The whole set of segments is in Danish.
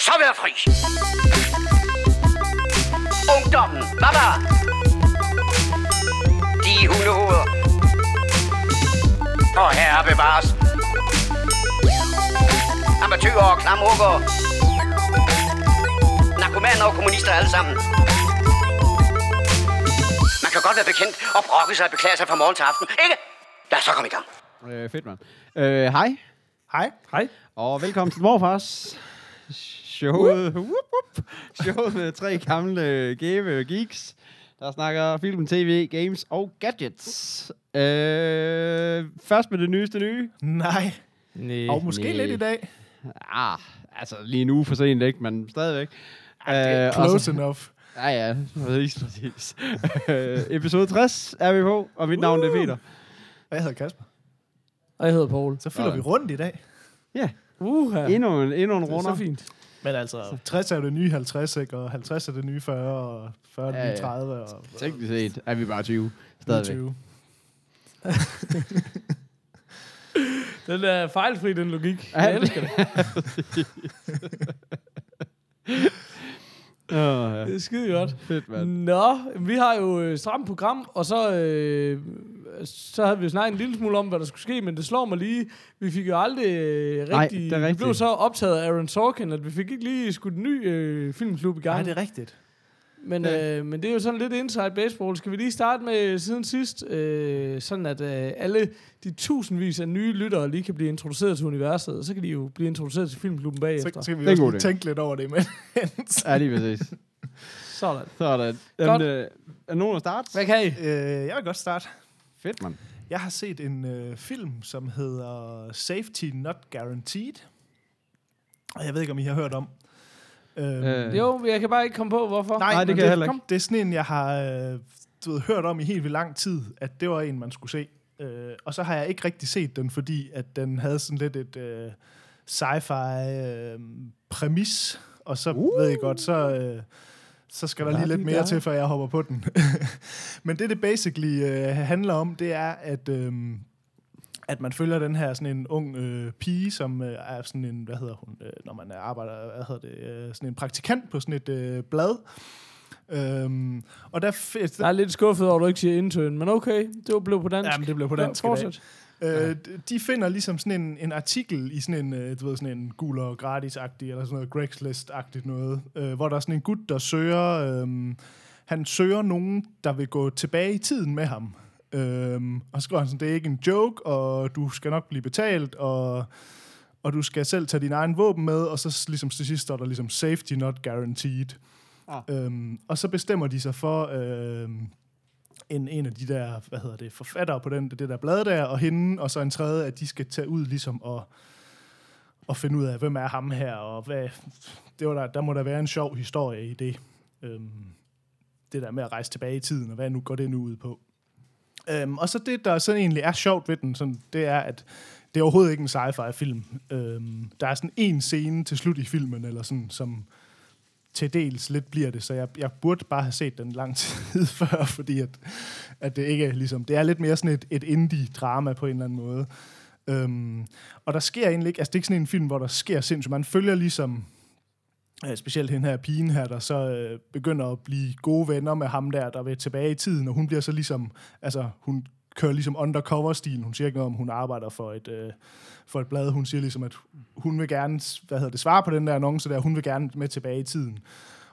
så være fri. Ungdommen, baba. De hundehoveder. Og herre bevares. Amatøger og klamrukker. Narkomaner og kommunister alle sammen. Man kan godt være bekendt og brokke sig og beklage sig fra morgen til aften, ikke? Lad os så komme i gang. Øh, fedt, mand. Øh, hej, Hej. Hej. og velkommen til Morfars. Showet, whoop, whoop. Showet med tre gamle gave geeks, der snakker film, tv, games og gadgets. Øh, først med det nyeste nye. Nej. Nej. Og måske nej. lidt i dag. Ah, altså lige en uge for sent, ikke? Men stadigvæk. Det er Øh, close så- enough. Ja, ja, præcis, præcis. øh, episode 60 er vi på, og mit navn det er Peter. Og jeg hedder Kasper. Og jeg hedder Paul. Så fylder Sådan. vi rundt i dag. Ja, Uha. endnu en, endnu en Det er runder. så fint. Men altså, 60 er det nye 50, ikke? Og 50 er det nye 40, og 40 er det Ja, nye ja. 30, og Teknisk set er vi bare 20. Stadigvæk. 20. Den er fejlfri, den logik. Ja, Jeg elsker det. Åh, ja. Det er skide godt. Fedt, mand. Nå, vi har jo et stramt program, og så, øh, så havde vi jo snakket en lille smule om, hvad der skulle ske, men det slår mig lige. Vi fik jo aldrig øh, Nej, rigtig... det er Vi rigtigt. blev så optaget af Aaron Sorkin, at vi fik ikke lige skudt en ny øh, filmklub i gang. Nej, det er rigtigt. Men, øh, men det er jo sådan lidt inside baseball. Skal vi lige starte med siden sidst, øh, sådan at øh, alle de tusindvis af nye lyttere lige kan blive introduceret til universet, og så kan de jo blive introduceret til filmklubben Så, bagefter. så kan vi Det er en også god lige idé. tænke lidt over det imens. Ja, lige præcis. Sådan. Sådan. Godt. Jamen, øh, er nogen at starte? Hvad kan I? øh, jeg vil godt starte. Fedt, mand. Jeg har set en øh, film, som hedder Safety Not Guaranteed. Og jeg ved ikke, om I har hørt om. Øh, Øh, Jo, jeg kan bare ikke komme på, hvorfor. Nej, Nej, det kan jeg heller ikke. Kom. Det er sådan en, jeg har øh, du ved, hørt om i helt vildt lang tid, at det var en, man skulle se. Øh, og så har jeg ikke rigtig set den, fordi at den havde sådan lidt et øh, sci-fi øh, præmis. Og så uh. ved jeg godt, så, øh, så skal der Ja, lige lidt mere til, før jeg hopper på den. Men det, det basically øh, handler om, det er, at... Øh, at man følger den her sådan en ung øh, pige, som øh, er sådan en, hvad hedder hun, øh, når man arbejder, hvad hedder det, øh, sådan en praktikant på sådan et øh, blad. Øhm, og der, f- Jeg er lidt skuffet over, at du ikke siger intern, men okay, det var blevet på dansk. Jamen, det blev på Ja, dansk i dag. fortsæt. Øh, de finder ligesom sådan en, en artikel i sådan en, øh, du ved, sådan en gul og gratis-agtig, eller sådan noget Craigslist-agtigt noget, øh, hvor der er sådan en gut, der søger, øh, han søger nogen, der vil gå tilbage i tiden med ham. Øh, og så skriver han sådan, det er ikke en joke, og du skal nok blive betalt, og, og du skal selv tage din egen våben med, og så ligesom til sidst står der ligesom safety not guaranteed. Ah. Øhm, og så bestemmer de sig for, øhm, en, en af de der, hvad hedder det, forfattere på den, det der blad der, og hende, og så en tredje, at de skal tage ud ligesom og, og finde ud af, hvem er ham her, og hvad, det var der, der må der være en sjov historie i det. Øhm, det der med at rejse tilbage i tiden, og hvad nu går det nu ud på. Øhm, og så det, der så egentlig er sjovt ved den, sådan, det er, at det er overhovedet ikke en sci-fi film. Øhm, der er sådan en scene til slut i filmen, eller sådan, som til dels lidt bliver det, så jeg, jeg burde bare have set den lang tid før, fordi at, at det ikke er ligesom, det er lidt mere sådan et, et indie-drama på en eller anden måde. Øhm, og der sker egentlig ikke, altså det er ikke sådan en film, hvor der sker sindssygt, man følger ligesom, øh, specielt den her pigen her, der så øh, begynder at blive gode venner med ham der, der vil tilbage i tiden, og hun bliver så ligesom, altså hun kører ligesom undercover-stil. Hun siger ikke noget om, hun arbejder for et, øh, for et blad. Hun siger ligesom, at hun vil gerne hvad hedder det, svare på den der annonce der. Hun vil gerne med tilbage i tiden.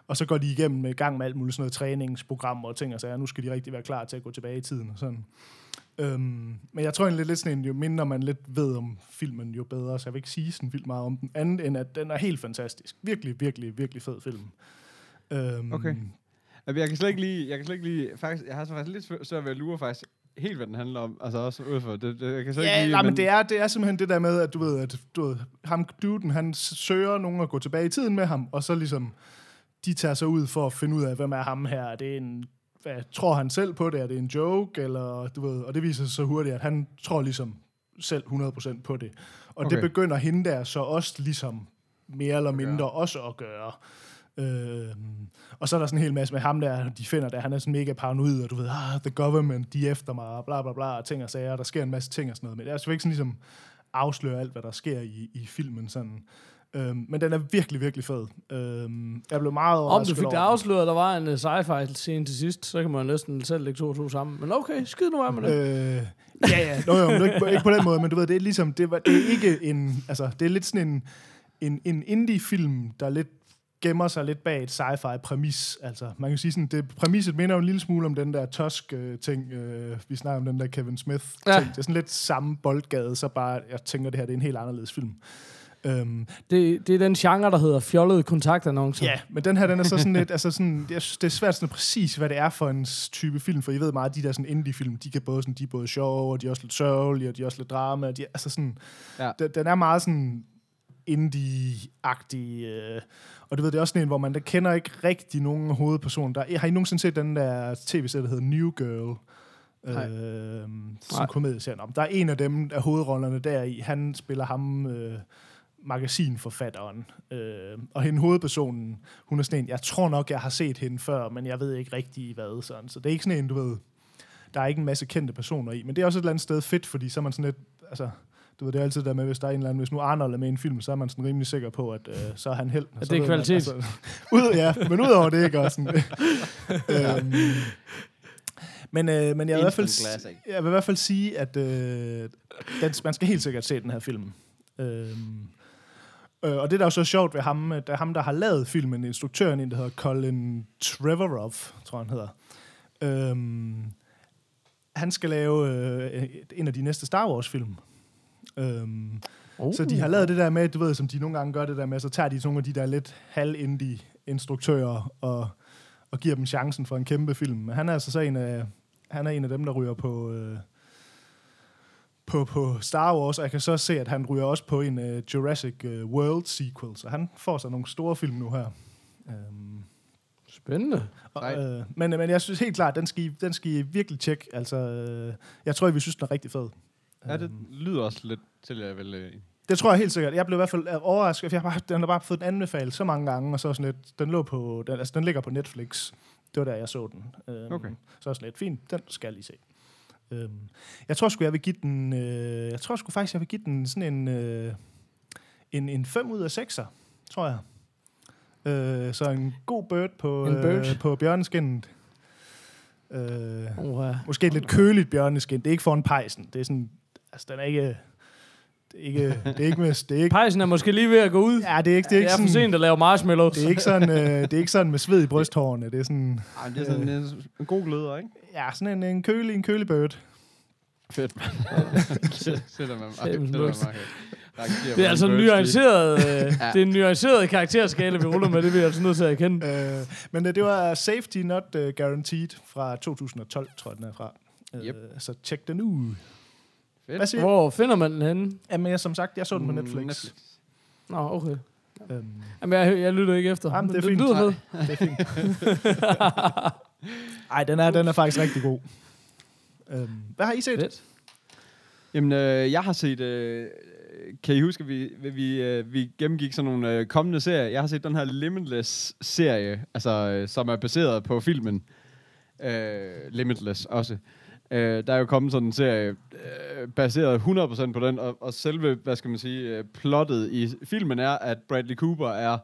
Og så går de igennem med gang med alt muligt sådan noget træningsprogrammer og ting og sager. Nu skal de rigtig være klar til at gå tilbage i tiden og sådan. Øhm, men jeg tror egentlig lidt sådan en, jo mindre man lidt ved om filmen, jo bedre. Så jeg vil ikke sige sådan vildt meget om den, andet end at den er helt fantastisk. Virkelig, virkelig, virkelig fed film. Øhm, Okay. Altså, jeg kan slet ikke lige, jeg kan slet ikke lige, faktisk, jeg har så faktisk lidt svært ved at lure faktisk helt, hvad den handler om. Altså også ud for, det, det, jeg kan slet Ja, ikke lige, nej, men det er, det er simpelthen det der med, at du ved, at du ved, ham, duden, han søger nogen at gå tilbage i tiden med ham, og så ligesom, de tager sig ud for at finde ud af, hvem er ham her. Er det en, hvad, tror han selv på det? Er det en joke? Eller, du ved, og det viser sig så hurtigt, at han tror ligesom selv 100% på det. Og okay. det Okay. begynder hende der så også ligesom mere eller mindre også at gøre. Øhm, og så er der sådan en hel masse med ham der, de finder der, han er sådan mega paranoid, og du ved, ah, the government, de er efter mig, og bla bla bla, og ting og sager, og der sker en masse ting og sådan noget, men det er selvfølgelig ikke sådan ligesom afsløre alt, hvad der sker i, i filmen sådan. Øhm, men den er virkelig, virkelig fed. Øhm, jeg blev meget Om du overrasket fik det afsløret, at der var en uh, sci-fi scene til sidst, så kan man næsten selv lægge to og to sammen. Men okay, skid nu af med det. Øh, ja, ja. Nå, jo, ikke, ikke på den måde, men du ved, det er ligesom, det, var, det er ikke en, altså, det er lidt sådan en, en, en indie-film, der lidt gemmer sig lidt bag et sci-fi præmis. Altså, man kan sige sådan, det præmisset minder jo en lille smule om den der Tusk-ting, øh, vi snakker om den der Kevin Smith-ting. Ja. Det er sådan lidt samme boldgade, så bare, jeg tænker, det her det er en helt anderledes film. Øhm, det. Det er den genre, der hedder fjollede kontaktannoncer. Ja, men den her, den er så sådan lidt, altså sådan, jeg synes, det er svært sådan præcis, hvad det er for en type film, for I ved meget, de der sådan indie-film, de kan både sådan, de er både sjove, og de er også lidt sørgelige, og de er også lidt drama, og de altså sådan, ja. den, den, er meget sådan indie-agtig, øh, og du ved, det er også sådan en, hvor man der kender ikke rigtig nogen hovedperson. Der, har I nogensinde set den der tv-serie, der hedder New Girl? Nej. Øh, Nej. som komedieserien om. Der er en af dem af hovedrollerne der i. Han spiller ham øh, magasinforfatteren. Øh, og hende hovedpersonen, hun er sådan en, jeg tror nok, jeg har set hende før, men jeg ved ikke rigtig hvad. Sådan. Så det er ikke sådan en, du ved, der er ikke en masse kendte personer i. Men det er også et eller andet sted fedt, fordi så er man sådan lidt, altså, du ved, det er altid der med, hvis der er en eller anden, hvis nu Arnold er med i en film, så er man sådan rimelig sikker på, at øh, så er han held. At det er kvalitet. ud, ja, men udover det, ikke også? Sådan, øhm, men, øh, men jeg vil, i hvert fald, classic. jeg vil i hvert fald sige, at øh, den, man skal helt sikkert se den her film. Øhm, øh, og det, der er så sjovt ved ham, det er ham, der har lavet filmen, instruktøren, en, der hedder Colin Trevorrow, tror han hedder. Øhm, han skal lave øh, en af de næste Star Wars-film. Øhm, Uh. så de har lavet det der med, du ved, som de nogle gange gør det der med, så tager de nogle af de der lidt halv-indie instruktører og, og giver dem chancen for en kæmpe film. Men han er altså så en af, han er en af dem, der ryger på, øh, på, på Star Wars, og jeg kan så se, at han ryger også på en uh, Jurassic uh, World sequel, så han får så nogle store film nu her. Um, Spændende. og, øh, men, men jeg synes helt klart, den skal I, den skal I virkelig tjekke. Altså, øh, jeg tror, I vil synes, den er rigtig fed. Ja, det Øhm, lyder også lidt til, at jeg vil... øh, Det tror jeg helt sikkert. Jeg blev i hvert fald øh, overrasket, for jeg har bare, den har bare fået den anbefalet så mange gange, og så sådan lidt, den, lå på, den, altså, den ligger på Netflix. Det var der, jeg så den. Øhm, Okay. Så er sådan lidt, fint, den skal jeg lige se. Øhm, jeg tror sgu, jeg vil give den, øh, jeg tror sgu faktisk, jeg vil give den sådan en, øh, en, en 5 ud af 6'er, tror jeg. Øh, så en god bird på, En bird. Øh, på bjørneskinnet. Øh, Uh, Måske et lidt køligt bjørneskin. Det er ikke foran pejsen. Det er sådan, altså den er ikke, det er ikke, det er ikke, med, det er ikke, Pejsen er måske lige ved at gå ud. ja, det er ikke, det er Det ikke er for sådan, sent at lave marshmallows. det er ikke sådan, øh, det er ikke sådan med sved i brysthårene. Det er sådan, Ej, det er sådan en, en god gløder, ikke? ja, sådan en, en kølig, en kølig bird. Fedt, mand. Sætter man mig. Det er altså en nuanceret, øh, Ja. det er en nuanceret karakterskala, vi ruller med. Det bliver jeg altså nødt til at erkende. Øh, men øh, det var Safety Not uh, Guaranteed fra 2012, tror jeg, den er fra. Yep. Øh, så tjek den ud. Fedt. Hvad siger Hvor finder man den henne? Jamen, jeg, som sagt, jeg så den på Mm, Netflix. Nå, okay. Øhm, Jamen, jeg, jeg lytter ikke efter. Jamen, det er fint. lyder Nej. fedt. det er fint. Ej, den er, den er faktisk rigtig god. Øhm, hvad har I set? Fedt. Jamen, øh, jeg har set... Øh, kan I huske, at vi, vi, øh, vi gennemgik sådan nogle øh, kommende serier? Jeg har set den her Limitless-serie, altså, øh, som er baseret på filmen øh, Limitless også. Øh, der er jo kommet sådan en serie øh, baseret 100% på den, og, og selve, hvad skal man sige, øh, plottet i filmen er, at Bradley Cooper er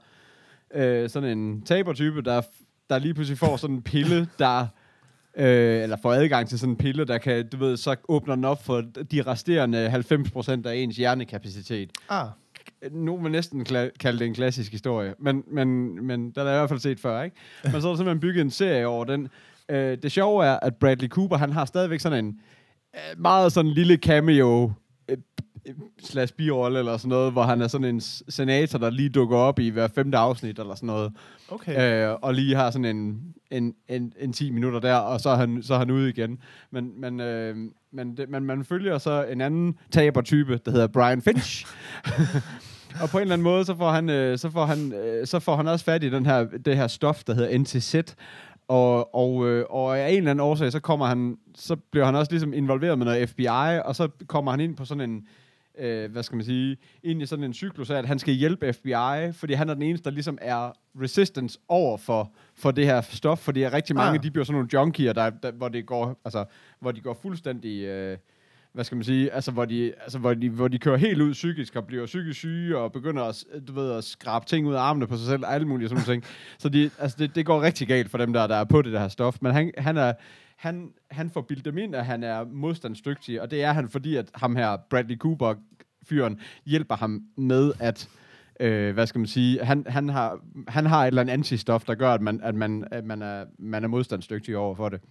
øh, sådan en tabertype, der, der lige pludselig får sådan en pille, der øh, eller får adgang til sådan en pille, der kan, du ved, så åbner den op for de resterende 90% af ens hjernekapacitet. Ah, Nogen vil næsten kalde det en klassisk historie, men, men, men den har jeg i hvert fald set før, ikke? Men så er der simpelthen bygget en serie over den. Øh, det sjove er, at Bradley Cooper, han har stadigvæk sådan en øh, meget sådan lille cameo øh, øh, slash birolle eller sådan noget, hvor han er sådan en senator, der lige dukker op i hver femte afsnit eller sådan noget. okay. Øh, og lige har sådan en, en, en, en 10 minutter der, og så er han, så er han ude igen. Men, men, øh, men, det, men man følger så en anden tabertype, der hedder Brian Finch. og på en eller anden måde, så får han, øh, så får han, øh, så får han også fat i den her, det her stof, der hedder NTZ. Og, og, øh, og af en eller anden årsag, så kommer han, så bliver han også ligesom involveret med noget FBI, og så kommer han ind på sådan en, øh, hvad skal man sige, ind i sådan en cyklus af, at han skal hjælpe FBI, fordi han er den eneste, der ligesom er resistance over for, for det her stof, fordi rigtig mange, Ah. de bliver sådan nogle junkier, der, der, hvor, det går, altså, hvor de går fuldstændig, øh, hvad skal man sige, altså hvor de, altså, hvor de, hvor de kører helt ud psykisk og bliver psykisk syge og begynder at, du ved, at skrabe ting ud af armene på sig selv og alle mulige sådan ting. Så de, altså, det, det går rigtig galt for dem, der, der er på det der stof. Men han, han er, han, han får bildet dem ind, at han er modstandsdygtig, og det er han, fordi at ham her, Bradley Cooper, fyren, hjælper ham med at, øh, hvad skal man sige, han, han, har, han har et eller andet antistof, der gør, at man, at man, at man, er, man er modstandsdygtig over for det.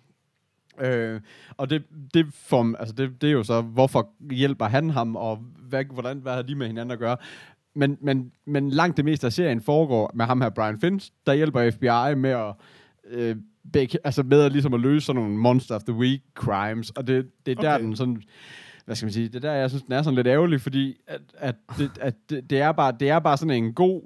Øh, og det, det, får, altså det, det er jo så, hvorfor hjælper han ham, og hvad, hvordan, hvad har de med hinanden at gøre? Men, men, men langt det meste af serien foregår med ham her, Brian Finch, der hjælper FBI med at, øh, begge, altså med at, ligesom at løse sådan nogle Monster of the Week crimes, og det, det er okay. der, den sådan, hvad skal man sige, det er der, jeg synes, den er sådan lidt ærgerlig, fordi at, at, det, at det, det, er bare, det er bare sådan en god,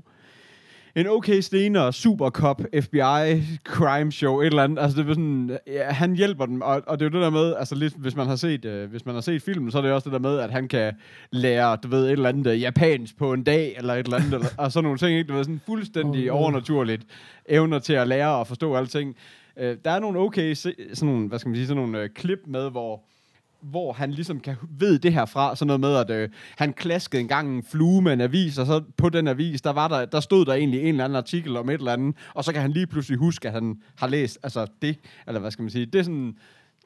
en okay stener, supercop, FBI, crime show, et eller andet. Altså, det er sådan, ja, han hjælper dem, og, og det er jo det der med, altså lidt, hvis man har set, øh, hvis man har set filmen, så er det også det der med, at han kan lære, du ved, et eller andet øh, japansk på en dag, eller et eller andet, eller, og sådan nogle ting, ikke? Du ved, sådan fuldstændig oh, overnaturligt evner til at lære og forstå alting. Øh, der er nogle okay, se, sådan nogle, hvad skal man sige, sådan nogle øh, klip med, hvor hvor han ligesom kan ved det her fra, sådan noget med, at øh, han klaskede engang en flue med en avis, og så på den avis, der, var der, der stod der egentlig en eller anden artikel om et eller andet, og så kan han lige pludselig huske, at han har læst altså det, eller hvad skal man sige, det er sådan,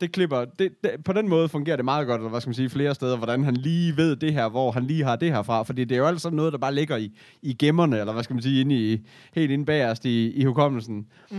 det klipper, det, det, på den måde fungerer det meget godt, eller hvad skal man sige, flere steder, hvordan han lige ved det her, hvor han lige har det her fra, fordi det er jo alt sådan noget, der bare ligger i, i gemmerne, eller hvad skal man sige, inde i, helt inde bagerst i, i hukommelsen. Mm.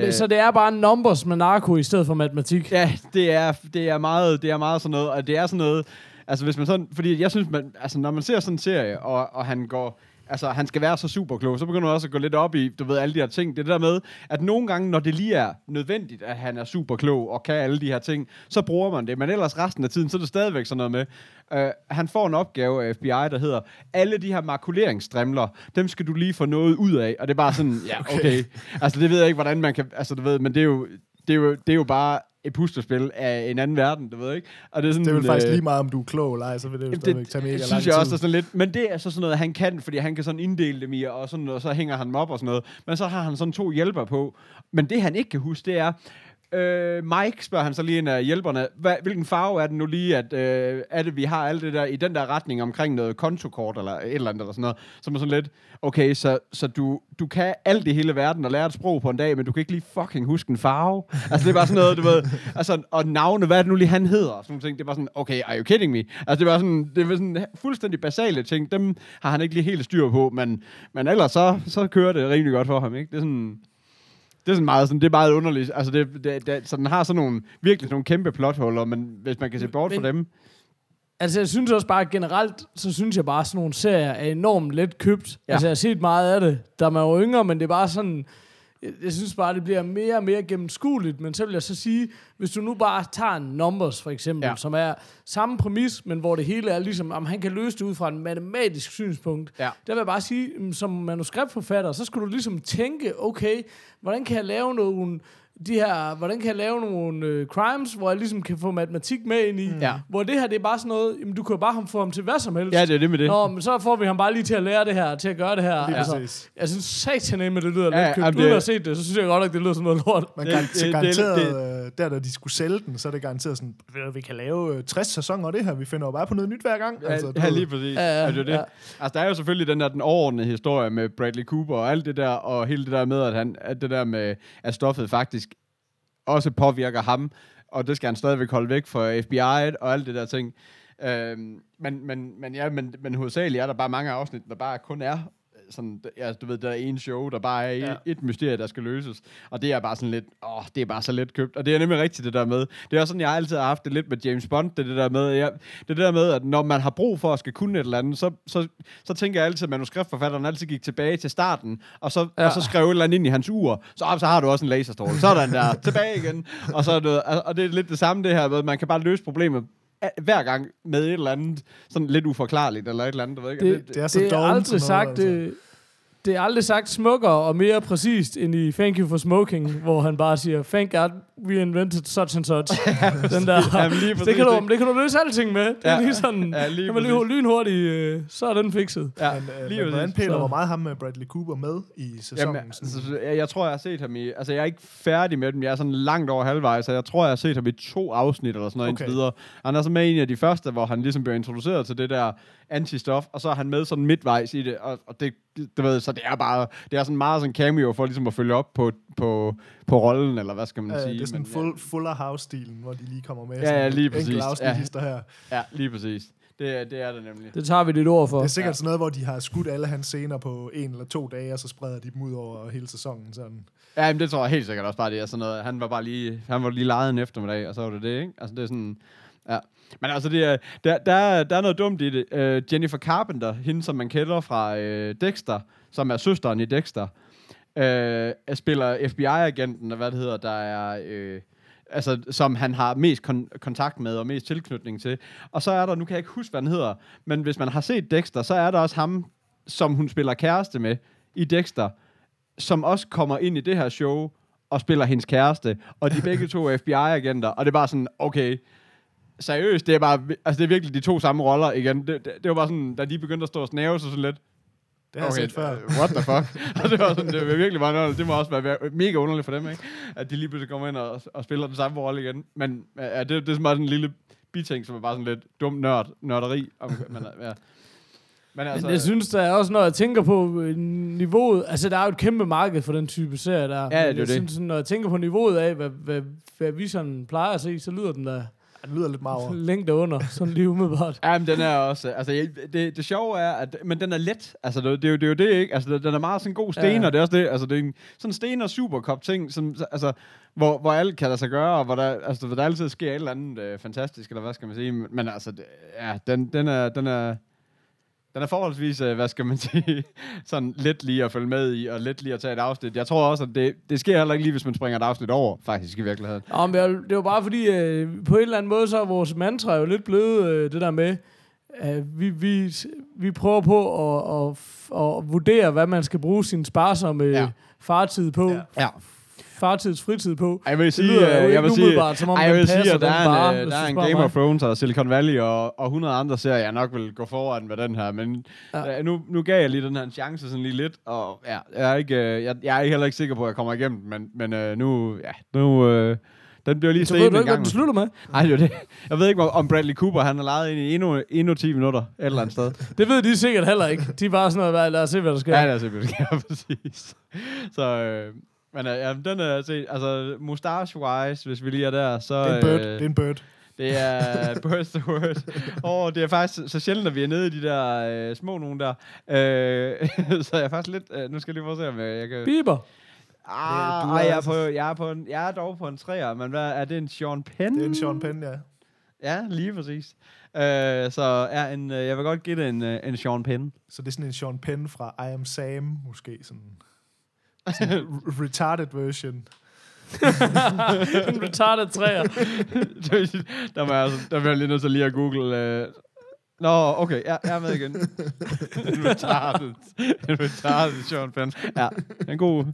Men, så det er bare numbers med narko i stedet for matematik. Ja, det er, det er meget, det er meget sådan noget, og det er sådan noget, altså hvis man sådan, fordi jeg synes, man, altså når man ser sådan en serie, og, og han går, altså han skal være så super klog, så begynder man også at gå lidt op i, du ved, alle de her ting. Det er det der med, at nogle gange, når det lige er nødvendigt, at han er super klog og kan alle de her ting, så bruger man det. Men ellers resten af tiden, så er det stadigvæk sådan noget med, øh, han får en opgave af FBI, der hedder, alle de her markuleringsstrimler, dem skal du lige få noget ud af. Og det er bare sådan, ja, okay. okay. Altså det ved jeg ikke, hvordan man kan, altså du ved, men det er jo, det er jo, det er jo bare et puslespil af en anden verden, du ved ikke? Og det er sådan, Det er vel faktisk øh, lige meget, om du er klog eller ej, så vil det jo stadigvæk det, tage mega lang synes tid. jeg også er sådan lidt, men det er så sådan noget, han kan, fordi han kan sådan inddele dem i, og, sådan, og så hænger han dem op og sådan noget. Men så har han sådan to hjælper på. Men det han ikke kan huske, det er, Øh, Mike spørger han så lige en af hjælperne, Hva, hvilken farve er det nu lige, at øh, er det, vi har alt det der i den der retning omkring noget kontokort eller et eller andet eller sådan noget, som er sådan lidt, okay, så, så du, du kan alt i hele verden og lære et sprog på en dag, men du kan ikke lige fucking huske en farve. altså det er bare sådan noget, du ved, altså, og navne, hvad er det nu lige, han hedder, sådan nogle ting, det er bare sådan, okay, are you kidding me? Altså det var sådan, det var sådan fuldstændig basale ting, dem har han ikke lige helt styr på, men, men ellers så, så kører det rimelig godt for ham, ikke? Det er sådan, det er sådan meget, sådan, det er meget underligt. Altså, det, det, det, så den har sådan nogle, virkelig nogle kæmpe plothuller, men hvis man kan se bort Men- fra dem... Altså, jeg synes også bare generelt, så synes jeg bare, at sådan nogle serier er enormt let købt. Ja. Altså, jeg har set meget af det, da man var yngre, men det er bare sådan... Jeg, jeg synes bare, det bliver mere og mere gennemskueligt, men så vil jeg så sige, hvis du nu bare tager en Numbers for eksempel, Ja. ja. som er samme præmis, men hvor det hele er ligesom, om han kan løse det ud fra en matematisk synspunkt, Ja. der vil jeg bare sige, mm, som manuskriptforfatter, så skulle du ligesom tænke, okay, hvordan kan jeg lave nogle de her, hvordan kan jeg lave nogle øh, crimes, hvor jeg ligesom kan få matematik med ind i, Ja. hvor det her, det er bare sådan noget, jamen du kan jo bare få ham til hvad som helst. Ja, det er det med det. Nå, men så får vi ham bare lige til at lære det her, til at gøre det her. Lige altså, præcis. jeg synes satan med det lyder Ja, lidt købt. Uden det- at set det, så synes jeg godt, at det lyder som noget lort. Man Det- kan det- det, det- garanteret, øh, der da de skulle sælge den, så er det garanteret sådan, "Ved du, vi kan lave øh, 60 sæsoner af det her, vi finder jo bare på noget nyt hver gang. Ja, Altså, du ja, lige præcis. Ja, ja, det er det. ja. Altså, der er jo selvfølgelig den der den overordnede historie med Bradley Cooper og alt det der, og hele det der med, at, han, at det der med, at stoffet faktisk også påvirker ham, og det skal han stadigvæk holde væk for FBI og alt det der ting. Øhm, men, men, men, ja, men, men hovedsageligt er der bare mange afsnit, der bare kun er sådan, ja, du ved, der er en show, der bare er Ja. ja. et mysterie, der skal løses. Og det er bare sådan lidt, åh, det er bare så let købt. Og det er nemlig rigtigt, det der med. Det er også sådan, jeg altid har haft det lidt med James Bond, det, det der med, jeg, det er det der med, at når man har brug for at skal kunne et eller andet, så, så, så tænker jeg altid, at manuskriptforfatteren altid gik tilbage til starten, og så, ja. Ja. og så skrev et eller andet ind i hans ur. Så, ah, så har du også en laserstråle. Sådan der, tilbage igen. Og, så det, og det er lidt det samme det her med, man kan bare løse problemet hver gang med et eller andet sådan lidt uforklarligt, eller et eller andet, du ved ikke? Det, det det er så det er dovent aldrig sagt, det, det er aldrig sagt smukkere og mere præcist end i Thank You for Smoking, hvor han bare siger, Thank God we invented such and such. den der, Jamen, lige det, kan du, det kan du løse alting med. Det er Ja, lige sådan, ja, lige kan man lige lynhurtigt, øh, så er den fikset. Ja, Men, øh, lige men hvordan Så- hvor meget ham med Bradley Cooper med i sæsonen? Jamen, altså, jeg, jeg tror, jeg har set ham i... Altså, jeg er ikke færdig med dem. Jeg er sådan langt over halvvejs, så jeg tror, jeg har set ham i to afsnit eller sådan noget Okay. indtil videre. Han er så med i en af de første, hvor han ligesom bliver introduceret til det der anti-stof, og så er han med sådan midtvejs i det, og, og det, du ved, så det er bare, det er sådan meget sådan cameo for ligesom at følge op på, på, på rollen, eller hvad skal man Øh, sige. det er sådan men, full, Fuller House-stilen, hvor de lige kommer med. Ja, sådan ja, lige præcis. afsnitlister her. ja. ja, lige præcis. Det, er- det er det nemlig. Det tager vi dit ord for. Det er sikkert sådan noget, hvor de har skudt alle hans scener på en eller to dage, og så spreder de dem ud over hele sæsonen. Sådan. Ja, men det tror jeg helt sikkert også bare, det er sådan noget. Han var bare lige, han var lige lejet en eftermiddag, og så var det det, ikke? Altså, det er sådan, ja. Men altså, det er, der, der, der er noget dumt i det. Uh, Jennifer Carpenter, hende som man kender fra uh, Dexter, som er søsteren i Dexter, uh, spiller FBI-agenten, og hvad det hedder, der er... Uh, altså, som han har mest kon- kontakt med og mest tilknytning til. Og så er der, nu kan jeg ikke huske, hvad han hedder, men hvis man har set Dexter, så er der også ham, som hun spiller kæreste med i Dexter, som også kommer ind i det her show og spiller hendes kæreste, og de begge to er FBI-agenter, og det er bare sådan, okay, seriøst, det er bare, altså det er virkelig de to samme roller igen. Det, det, det var bare sådan, da de begyndte at stå og snæve, så sådan lidt, Det har okay, jeg set før. what the fuck? og det var sådan, det var virkelig bare noget, det må også være mega underligt for dem, ikke? At de lige pludselig kommer ind og, og spiller den samme rolle igen. Men ja, det, det er sådan en lille biting, som er bare sådan lidt dum nørd, nørderi. Om, men, ja. Men altså, Men jeg synes, der er også, når jeg tænker på øh, niveauet, altså der er jo et kæmpe marked for den type serie der. Ja, det er jeg det. Synes, sådan, når jeg tænker på niveauet af, hvad, hvad, hvad vi sådan plejer at se, så lyder den der det lyder lidt meget længde under, sådan lige umiddelbart. Ja, men den er også... Altså, det, det sjove er, at... Men den er let. Altså, det, det, er jo, det er jo det, ikke? Altså, den er meget sådan god sten, Ja. ja. og det er også det. Altså, det er en sådan sten og superkop ting, som, altså, hvor, hvor alt kan lade sig gøre, og hvor der, altså, hvor der altid sker et eller andet øh, fantastisk, eller hvad skal man sige. Men, men altså, det, ja, den, den er... Den er den er forholdsvis, øh, hvad skal man sige, sådan let lige at følge med i, og let lige at tage et afsnit. Jeg tror også, at det, det sker heller ikke lige, hvis man springer et afsnit over, faktisk i virkeligheden. Nå, men jeg, det var bare fordi, øh, på en eller anden måde, så er vores mantra jo lidt blevet øh, det der med, at vi, vi, vi prøver på at, at, at vurdere, hvad man skal bruge sin sparsomme ja. Ja. fartid på. Ja. Ja. Fartids fritid på. Ej, jeg vil sige, lyder jo øh, jeg vil sige, som om ej, jeg vil sige, at der er en, øh, hvis der er en Game of Thrones og Silicon Valley og, og 100 andre serier, jeg nok vil gå foran med den her, men Ja. ja. nu, nu gav jeg lige den her en chance sådan lige lidt, og ja, jeg er ikke, øh, jeg, jeg er heller ikke sikker på, at jeg kommer igennem men, men øh, nu, ja, nu, øh, den bliver lige Så ved stenet du en ikke, hvad gang. du slutter med? Nej, det er det. Jeg ved ikke, om Bradley Cooper, han har lejet ind i endnu, endnu 10 minutter, et eller andet sted. Det ved de sikkert heller ikke. De er bare sådan noget, lad os se, hvad der sker. Ja, det er simpelthen sker, præcis. Så, øh, men øh, ja, den er set, altså mustache-wise, hvis vi lige er der, så... Det er en bird. øh, Det er en bird. Det er Birds the Word. Åh, det er faktisk så sjældent, at vi er nede i de der øh, små nogen der. Øh, så jeg er faktisk lidt... Øh, nu skal jeg lige prøve at se, om jeg, jeg kan... Biber. Ah, du ej, er jeg, er på, jeg, er på en, jeg er dog på en træer, men hvad, er det en Sean Penn? Det er en Sean Penn, ja. Ja, lige præcis. Øh, så er en, øh, jeg vil godt give det en, øh, en Sean Penn. Så det er sådan en Sean Penn fra I Am Sam, måske sådan, retarded version. En retarded træer. der, jeg, altså, der vil jeg lige nødt til lige at google... Øh, Nå, okay, ja, jeg er med igen. en retarded. En retarded Sean Penn. Ja, en god...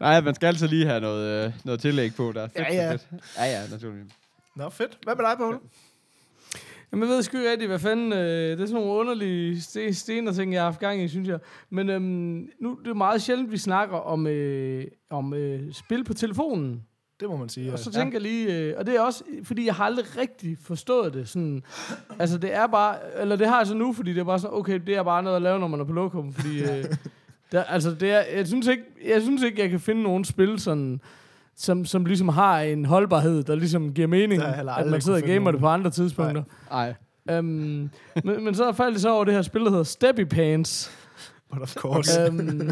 Nej, man skal altid lige have noget, øh, noget tillæg på der. Fedt, Ja, ja. fedt. Ja, ja, naturligvis. Nå, fedt. Hvad med dig, Paul? Jamen, jeg ved sgu ikke rigtig, hvad fanden... Øh, det er sådan nogle underlige sten, sten og ting, jeg har haft gang i, synes jeg. Men øhm, nu det er meget sjældent, vi snakker om, øh, om øh, spil på telefonen. Det må man sige. Og så tænker jeg lige... Øh, og det er også, fordi jeg har aldrig rigtig forstået det. Sådan, altså, det er bare... Eller det har jeg så nu, fordi det er bare sådan, okay, det er bare noget at lave, når man er på lokum. Fordi... Øh, der, altså, det er, jeg, synes ikke, jeg synes ikke, jeg kan finde nogen spil, sådan, som, som ligesom har en holdbarhed, der ligesom giver mening, at man sidder og gamer det på andre tidspunkter. Nej. Um, men, men så faldt jeg så over det her spil, der hedder Steppy Pants. But of course. um,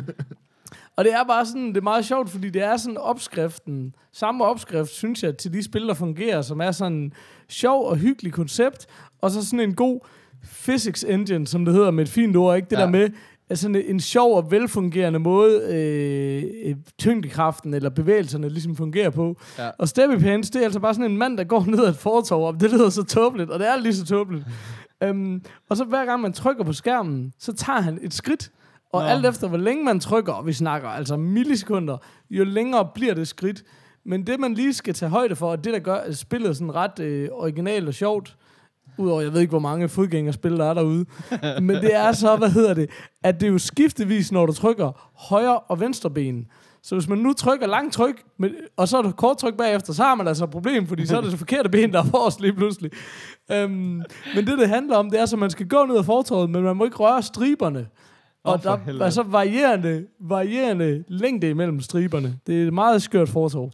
og det er bare sådan, det er meget sjovt, fordi det er sådan opskriften, samme opskrift, synes jeg, til de spil, der fungerer, som er sådan sjov og hyggelig koncept, og så sådan en god physics engine, som det hedder med et fint ord, ikke? Det ja. Der med, sådan en sjov og velfungerende måde, øh, øh, tyngdekraften eller bevægelserne ligesom fungerer på. Ja. Og Steppy Pants, det er altså bare sådan en mand, der går ned ad et fortov, og det lyder så tåbeligt, og det er lige så tåbeligt. um, og så hver gang man trykker på skærmen, så tager han et skridt, og Nå. alt efter hvor længe man trykker, og vi snakker altså millisekunder, jo længere bliver det skridt. Men det, man lige skal tage højde for, og det, der gør spillet sådan ret øh, originalt og sjovt, udover, jeg ved ikke, hvor mange fodgængerspil, der er derude, men det er så, hvad hedder det, at det er jo skiftevis, når du trykker højre og venstre ben. Så hvis man nu trykker langt tryk, og så er der kort tryk bagefter, så har man altså et problem, fordi så er det så forkerte ben, der er forrest lige pludselig. Øhm, men det, det handler om, det er, så man skal gå ned ad fortorvet, men man må ikke røre striberne. Og for der helvede. er så varierende, varierende længde imellem striberne. Det er et meget skørt fortov.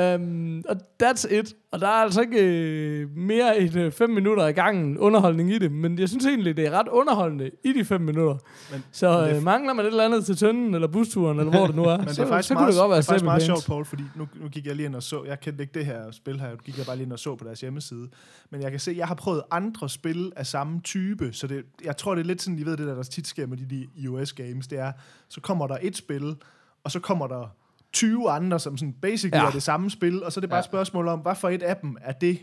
Um, og that's it. Og der er altså ikke øh, mere end øh, fem minutter i gangen underholdning i det, men jeg synes egentlig, det er ret underholdende i de fem minutter. Men- så men øh, mangler man et eller andet til tønden, eller busturen, eller hvor det nu er, Men så, det er faktisk så kunne meget, det godt være det er faktisk meget sjovt, Paul, fordi nu, nu gik jeg lige ind og så, jeg kendte ikke det her spil her, nu gik jeg bare lige ind og så på deres hjemmeside, men jeg kan se, jeg har prøvet andre spil af samme type, så det, jeg tror, det er lidt sådan, I ved det der, der tit sker med de, de iOS-games, det er, så kommer der et spil, og så kommer der 20 andre, som sådan basically Ja. er det samme spil, og så er det bare Ja. et spørgsmål om, hvad for et af dem er det,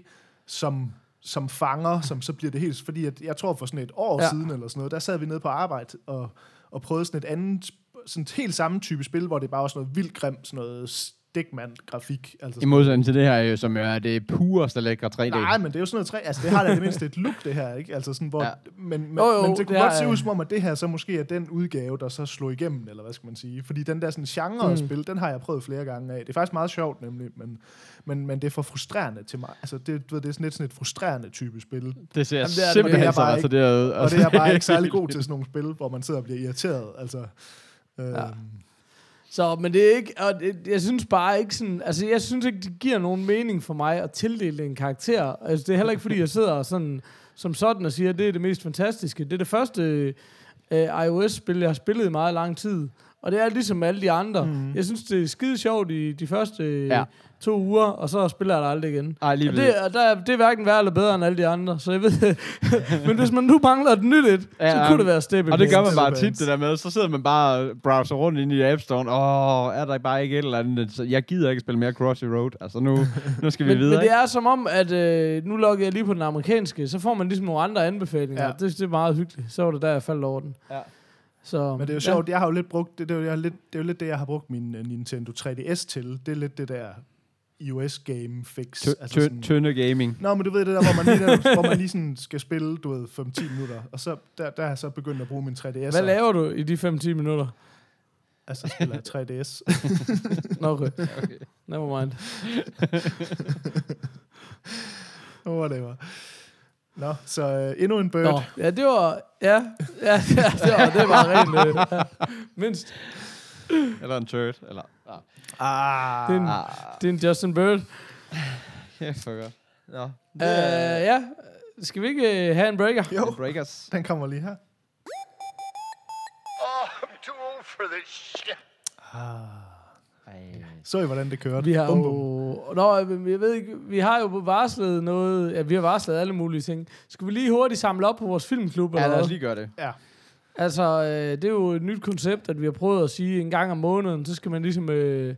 som som fanger, som så bliver det helt... Fordi at, jeg tror for sådan et år Ja. siden eller sådan noget, der sad vi nede på arbejde og, og prøvede sådan et andet, sådan et helt samme type spil, hvor det bare var sådan noget vildt grimt, sådan noget stikmand-grafik. Altså I modsætning til det her, jo, som jo er det pureste lækre 3D. Nej, men det er jo sådan noget træ. Altså, det har da i det mindste et look, det her, ikke? Altså sådan, hvor... Ja. Men, men, Jo, jo, men det det kunne godt er- se ud som om, at det her så måske er den udgave, der så slog igennem, eller hvad skal man sige. Fordi den der sådan genre Mm. mm. spil, den har jeg prøvet flere gange af. Det er faktisk meget sjovt, nemlig, men, men, men det er for frustrerende til mig. Altså, det, du ved, det er sådan lidt sådan et frustrerende type spil. Det ser Jamen, det er det simpelthen virkelig. så bare retarderet ud. Og det er bare ikke særlig god til sådan nogle spil, hvor man sidder og bliver irriteret. Altså, øh, Ja. Så, men det er ikke, og det, jeg synes bare ikke sådan, altså jeg synes ikke, det giver nogen mening for mig at tildele en karakter. Altså det er heller ikke, fordi jeg sidder sådan, som sådan og siger, at det er det mest fantastiske. Det er det første øh, iOS-spil, jeg har spillet i meget lang tid. Og det er ligesom alle de andre. Mm. Jeg synes, det er skide sjovt i de første Ja. to uger, og så spiller jeg det aldrig igen. Ej, lige Og det, og der, er- det er hverken værre eller bedre end alle de andre, så jeg ved Men hvis man nu mangler et nyt et, Ja, så kunne det være Step Og det gør man bare tit, det der med. Så sidder man bare og browser rundt ind i App Store. Åh, er der bare ikke et eller andet? Så jeg gider ikke spille mere Crossy Road. Altså, nu, nu skal vi men, videre, men det er som om, at øh, nu logger jeg lige på den amerikanske, så får man ligesom nogle andre anbefalinger. Ja. Det, det er meget hyggeligt. Så var det der, jeg faldt over den. Ja. Så, Men det er jo sjovt, jeg har jo lidt brugt, det, det, er jo, jeg har lidt, det er jo lidt det, jeg har brugt min uh, Nintendo 3DS til. Det er lidt det der iOS-game fix. Tø- tø- Tynde gaming. Nå, men du ved det der, hvor man lige, der, hvor man lige sådan skal spille, du ved, 5-10 minutter. Og så, der, der har jeg så begyndt at bruge min 3DS. Hvad laver du i de 5-10 minutter? Altså, spiller jeg 3DS. Nå, okay. Never mind. Var. Nå, så uh, endnu en bird. Nå, ja, det var... Ja, ja, ja det var, det var rent... Øh. Mindst. Eller en turd. Eller, ah. Ah, Det er en, ah. det er en Justin Bird. Kæft for godt. Nå. Uh, ja, skal vi ikke uh, have en breaker? jo, Breakers. den kommer lige her. Oh, I'm too old for this shit. Så I, hvordan det kørte? Vi har Bum, jo... Nå, jeg ved ikke, vi har jo varslet noget... Ja, vi har varslet alle mulige ting. Skal vi lige hurtigt samle op på vores filmklub? Ja, eller lad os lige gøre det. Ja. Altså, øh, det er jo et nyt koncept, at vi har prøvet at sige en gang om måneden, så skal man ligesom... Øh,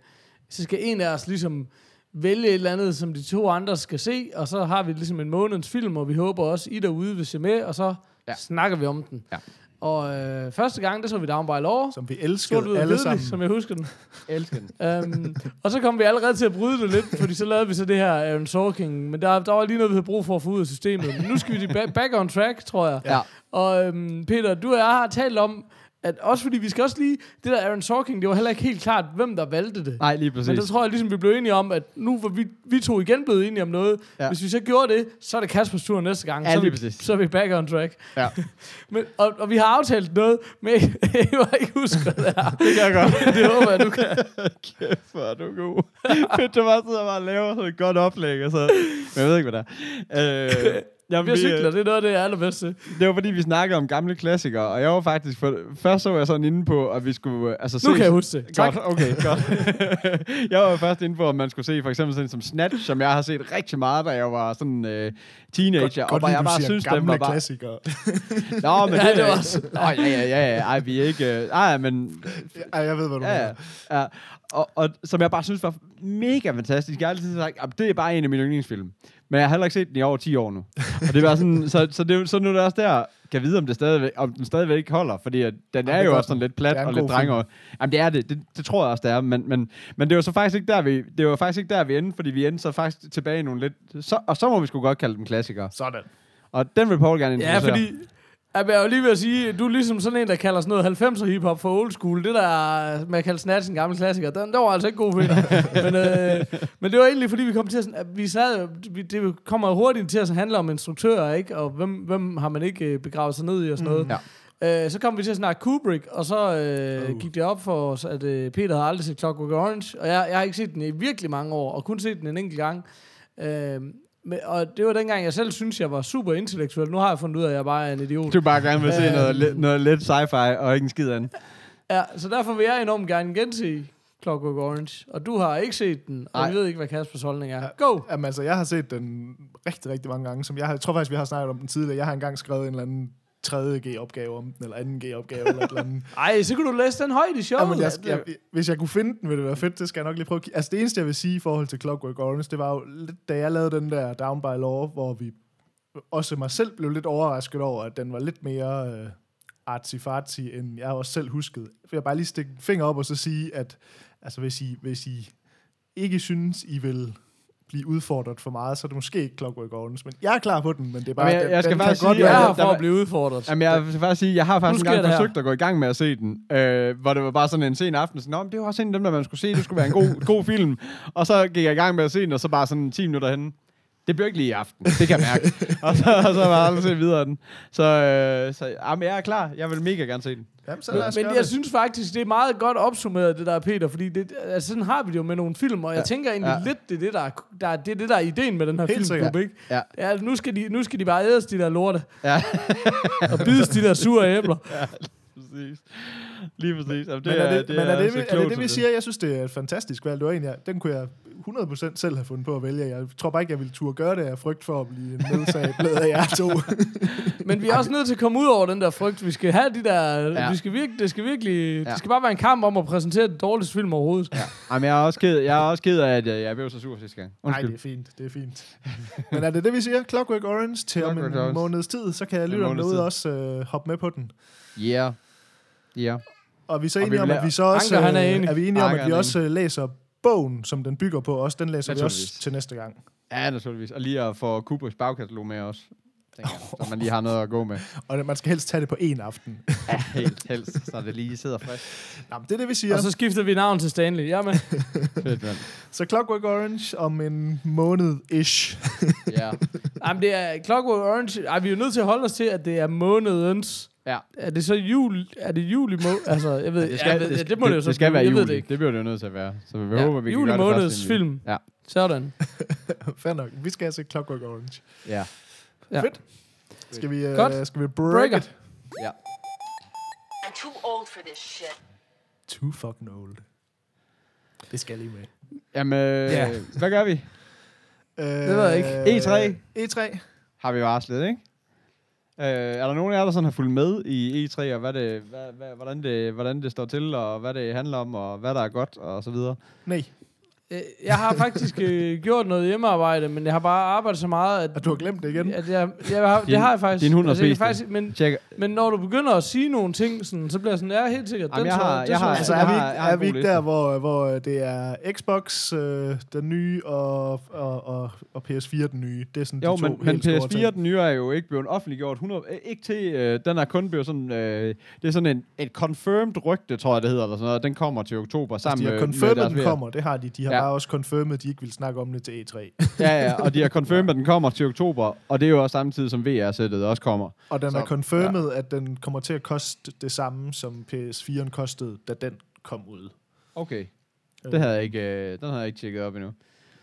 så skal en af os ligesom vælge et eller andet, som de to andre skal se, og så har vi ligesom en månedens film, og vi håber også, I derude vil se med, og så Ja. ja. snakker vi om den. Ja. Og øh, første gang, det så vi Down by Law, Som vi elskede ud alle sammen. som jeg husker den. Elsker den. um, og så kom vi allerede til at bryde det lidt, fordi så lavede vi så det her Aaron Sorkin, men der, der var lige noget, vi havde brug for at få ud af systemet. Men nu skal vi back, back on track, tror jeg. Ja. Og øhm, Peter, du og jeg har talt om, at også fordi vi skal også lige, det der Aaron Sorkin, det var heller ikke helt klart, hvem der valgte det. Nej, lige præcis. Men der tror jeg ligesom, vi blev enige om, at nu var vi, vi to igen blevet enige om noget. Ja. Hvis vi så gjorde det, så er det Kaspers tur næste gang. Ja, så, er vi, præcis. så er vi back on track. Ja. Men, og, og vi har aftalt noget, men jeg var ikke huske det her. Det kan jeg godt. Det håber jeg, du kan. Kæft, hvor er du god. Du bare sidder og bare laver sådan et godt oplæg, og så... Men jeg ved ikke, hvad det er. Øh, jamen, Vi har vi, cykler, øh, det er noget af det, jeg er allerbedste. det var fordi, vi snakkede om gamle klassikere, og jeg var faktisk... For, først så var jeg sådan inde på, at vi skulle... øh, Altså, Nu se, kan jeg huske det. Tak. Godt, okay, godt. jeg var først inde på, at man skulle se for eksempel sådan som Snatch, som jeg har set rigtig meget, da jeg var sådan øh, teenager. og bare, jeg bare synes, gamle var bare... klassikere. Nå, men Ja, det, det var er- også- Nå, ja, ja, ja, ja. Ej, vi er ikke... Øh, ej, men Ej, jeg ved, hvad du ja. mener. ja. Og, og som jeg bare synes var mega fantastisk. Jeg har altid sagt, at det er bare en af mine yndlingsfilm. Men jeg har heller ikke set den i over 10 år nu. og det var sådan, så, så, det, så nu er det også der, kan vide, om, det stadigvæk, om den stadigvæk holder, fordi at den Ja, er jo også sådan lidt plat og lidt drenger. Jamen det er det. det, det tror jeg også, det er, men, men, men det var så faktisk ikke der, vi, det var faktisk ikke der, vi endte, fordi vi endte så faktisk tilbage i nogle lidt, så, og så må vi sgu godt kalde dem klassikere. Sådan. Og den vil Paul gerne Ja, introducere. Fordi... Jeg jo lige ved at sige, du er ligesom sådan en, der kalder sådan noget 90'er hiphop for old school. Det der med at kalde Snatch en gammel klassiker, den, den var altså ikke god for men, øh, men det var egentlig, fordi vi kom til at... sådan- at Vi sad, vi, det kommer hurtigt til at handle om instruktører, ikke? Og hvem, hvem har man ikke øh, begravet sig ned i og sådan noget. Ja. Øh, så kom vi til at snakke Kubrick, og så øh, Oh. gik det op for os, at øh, Peter havde aldrig set Clockwork Orange, og jeg, jeg har ikke set den i virkelig mange år, og kun set den en enkelt gang. Øh, men, og det var dengang, jeg selv synes, jeg var super intellektuel. Nu har jeg fundet ud af, at jeg bare er en idiot. Du bare gerne vil se noget, lidt- noget lidt sci-fi og ikke en skid andet. Ja, så derfor vil jeg enormt gerne gense Clockwork Orange. Og du har ikke set den, og Nej. jeg ved ikke, hvad Kaspers holdning er. Go! Jamen altså, jeg har set den rigtig, rigtig mange gange. Som jeg, har, jeg tror faktisk, vi har snakket om den tidligere. Jeg har engang skrevet en eller anden 3. G-opgave om den, eller 2. G-opgave, eller et eller andet. Ej, så kunne du læse den højt i showet. Jamen, jeg, at- jeg, hvis jeg kunne finde den, ville det være fedt. Det skal jeg nok lige prøve. Altså, det eneste, jeg vil sige i forhold til Clockwork Orange, det var jo lidt, da jeg lavede den der Down by Law, hvor vi også mig selv blev lidt overrasket over, at den var lidt mere øh, artsy-fartsy, end jeg også selv huskede. For jeg bare lige stikke en finger op og så sige, at altså, hvis, I, hvis I ikke synes, I vil blive udfordret for meget, så er det måske ikke Clockwork Orange. Men jeg er klar på den, men det er bare... Jamen, jeg- den, jeg skal den faktisk kan godt sige, jeg er være, her der for at blive udfordret. Jamen, jeg vil faktisk sige, jeg har faktisk Nu en sker gang det her. forsøgt at gå i gang med at se den, øh, hvor det var bare sådan en sen aften, sådan, Nå, men det var også en af dem, der man skulle se, det skulle være en god, god film. Og så gik jeg i gang med at se den, og så bare sådan 10 minutter henne. Det bliver ikke lige i aften, det kan jeg mærke. og, så, og så var jeg aldrig set videre den. Så, øh, så jamen, jeg er klar, jeg vil mega gerne se den. Jamen, så Men, lad os men gøre jeg det. synes faktisk, det er meget godt opsummeret, det der, Peter, fordi det, altså, sådan har vi det jo med nogle film, og jeg Ja. tænker egentlig Ja. lidt, det er det, der er, der, er- det er det, der er ideen med den her Helt filmklub, ikke? Ja. Ja, nu skal, de, nu skal de bare ædes, de der lorte, Ja, og bides de der sure æbler. præcis. Lige præcis. Jamen, Men er det, men er det, så er det, klogt, det, vi siger? Jeg synes, det er et fantastisk valg. Det var egentlig, jeg- den kunne jeg 100% selv have fundet på at vælge. Jeg tror bare ikke, jeg ville turde gøre det af frygt for at blive nedsablet af jer to. Men vi er også nødt til at komme ud over den der frygt. Vi skal have de der... Ja. Ja. Vi skal virkelig, det skal virkelig... Ja. Det skal bare være en kamp om at præsentere den dårligste film overhovedet. Ja. Jamen, jeg er også ked, jeg er også ked af, at jeg, jeg blev så sur sidste gang. Nej, det er fint. Det er fint. Men er det det, vi siger? Clockwork Orange til om en Orange. måneds tid, så kan jeg lytte om derude også øh, hoppe med på den. Yeah. Yeah. Og vi er så enige om, at vi så også... Anker, han er øh, enig. er vi enige om, Anker, at vi også øh, læser bogen, som den bygger på også. Den læser vi også til næste gang. Ja, naturligvis. Og lige at få Kubriks bagkatalog med også. tænker jeg, Så man lige har noget at gå med. Og man skal helst tage det på én aften. Ja, helt helst, så det lige sidder frisk. Nå, men det er det, vi siger. Og så skifter vi navn til Stanley. Jamen, Fedt, mand. Så Clockwork Orange om en måned-ish. Ja. jamen det er Clockwork Orange. Ej, vi er jo nødt til at holde os til, at det er månedens... Ja. Er det så jul? Er det juli må? Altså, jeg ved, Det skal, jeg ved, det, det, må det, jo så det skal være jeg juli. ved det ikke. Det bliver det jo nødt til at være. Så vi Ja, håber, vi kan juli gøre det måneds film. Ja. Sådan. Fair nok. Vi skal have set Clockwork Orange. Ja. Ja. Fedt. Skal vi, uh, Godt. skal vi break Breaker. it? Ja. I'm too old for this shit. Too fucking old. Det skal lige med. Jamen, Ja. øh, hvad gør vi? Uh, ved jeg ikke. E3. E3. Har vi varslet, ikke? Øh, er der nogen af jer, der sådan har fulgt med i E3, og hvad det, hvad, hvad, hvordan, det, hvordan det står til, og hvad det handler om, og hvad der er godt, og så videre? Nej, jeg har faktisk øh, gjort noget hjemmearbejde, men jeg har bare arbejdet så meget, at, at du har glemt det igen. at jeg, jeg har, Din- det har jeg faktisk. din hund har altså, jeg faktisk men, Tjek. men når du begynder at sige nogle ting, sådan, så bliver jeg sådan, ja, helt sikkert. Jamen, den jeg så- har- det jeg så- har- Altså, jeg er vi ikke, jeg er vi ikke der, hvor, hvor det er Xbox, øh, den nye, og, og, og, og PS4, den nye? Det er sådan Jo, de to men, men helt store PS4, ting. den nye, er jo ikke blevet offentliggjort 100, øh, ikke til, øh, den er kun blevet sådan, øh, det er sådan en, et confirmed rygte, tror jeg det hedder, eller sådan noget. Den kommer til oktober Altså, sammen de har med, confirmed, med at den kommer. Det har de. De har Ja. bare også confirmed, at de ikke vil snakke om det til E E3. Ja, ja, og de har confirmed, at den kommer til oktober, og det er jo også samtidig som VR-sættet også kommer. Og den Så, er confirmed, ja. at den kommer til at koste det samme, som PS4'en kostede, da den kom ud. Okay. Det havde jeg ikke, øh, den havde jeg ikke tjekket op endnu.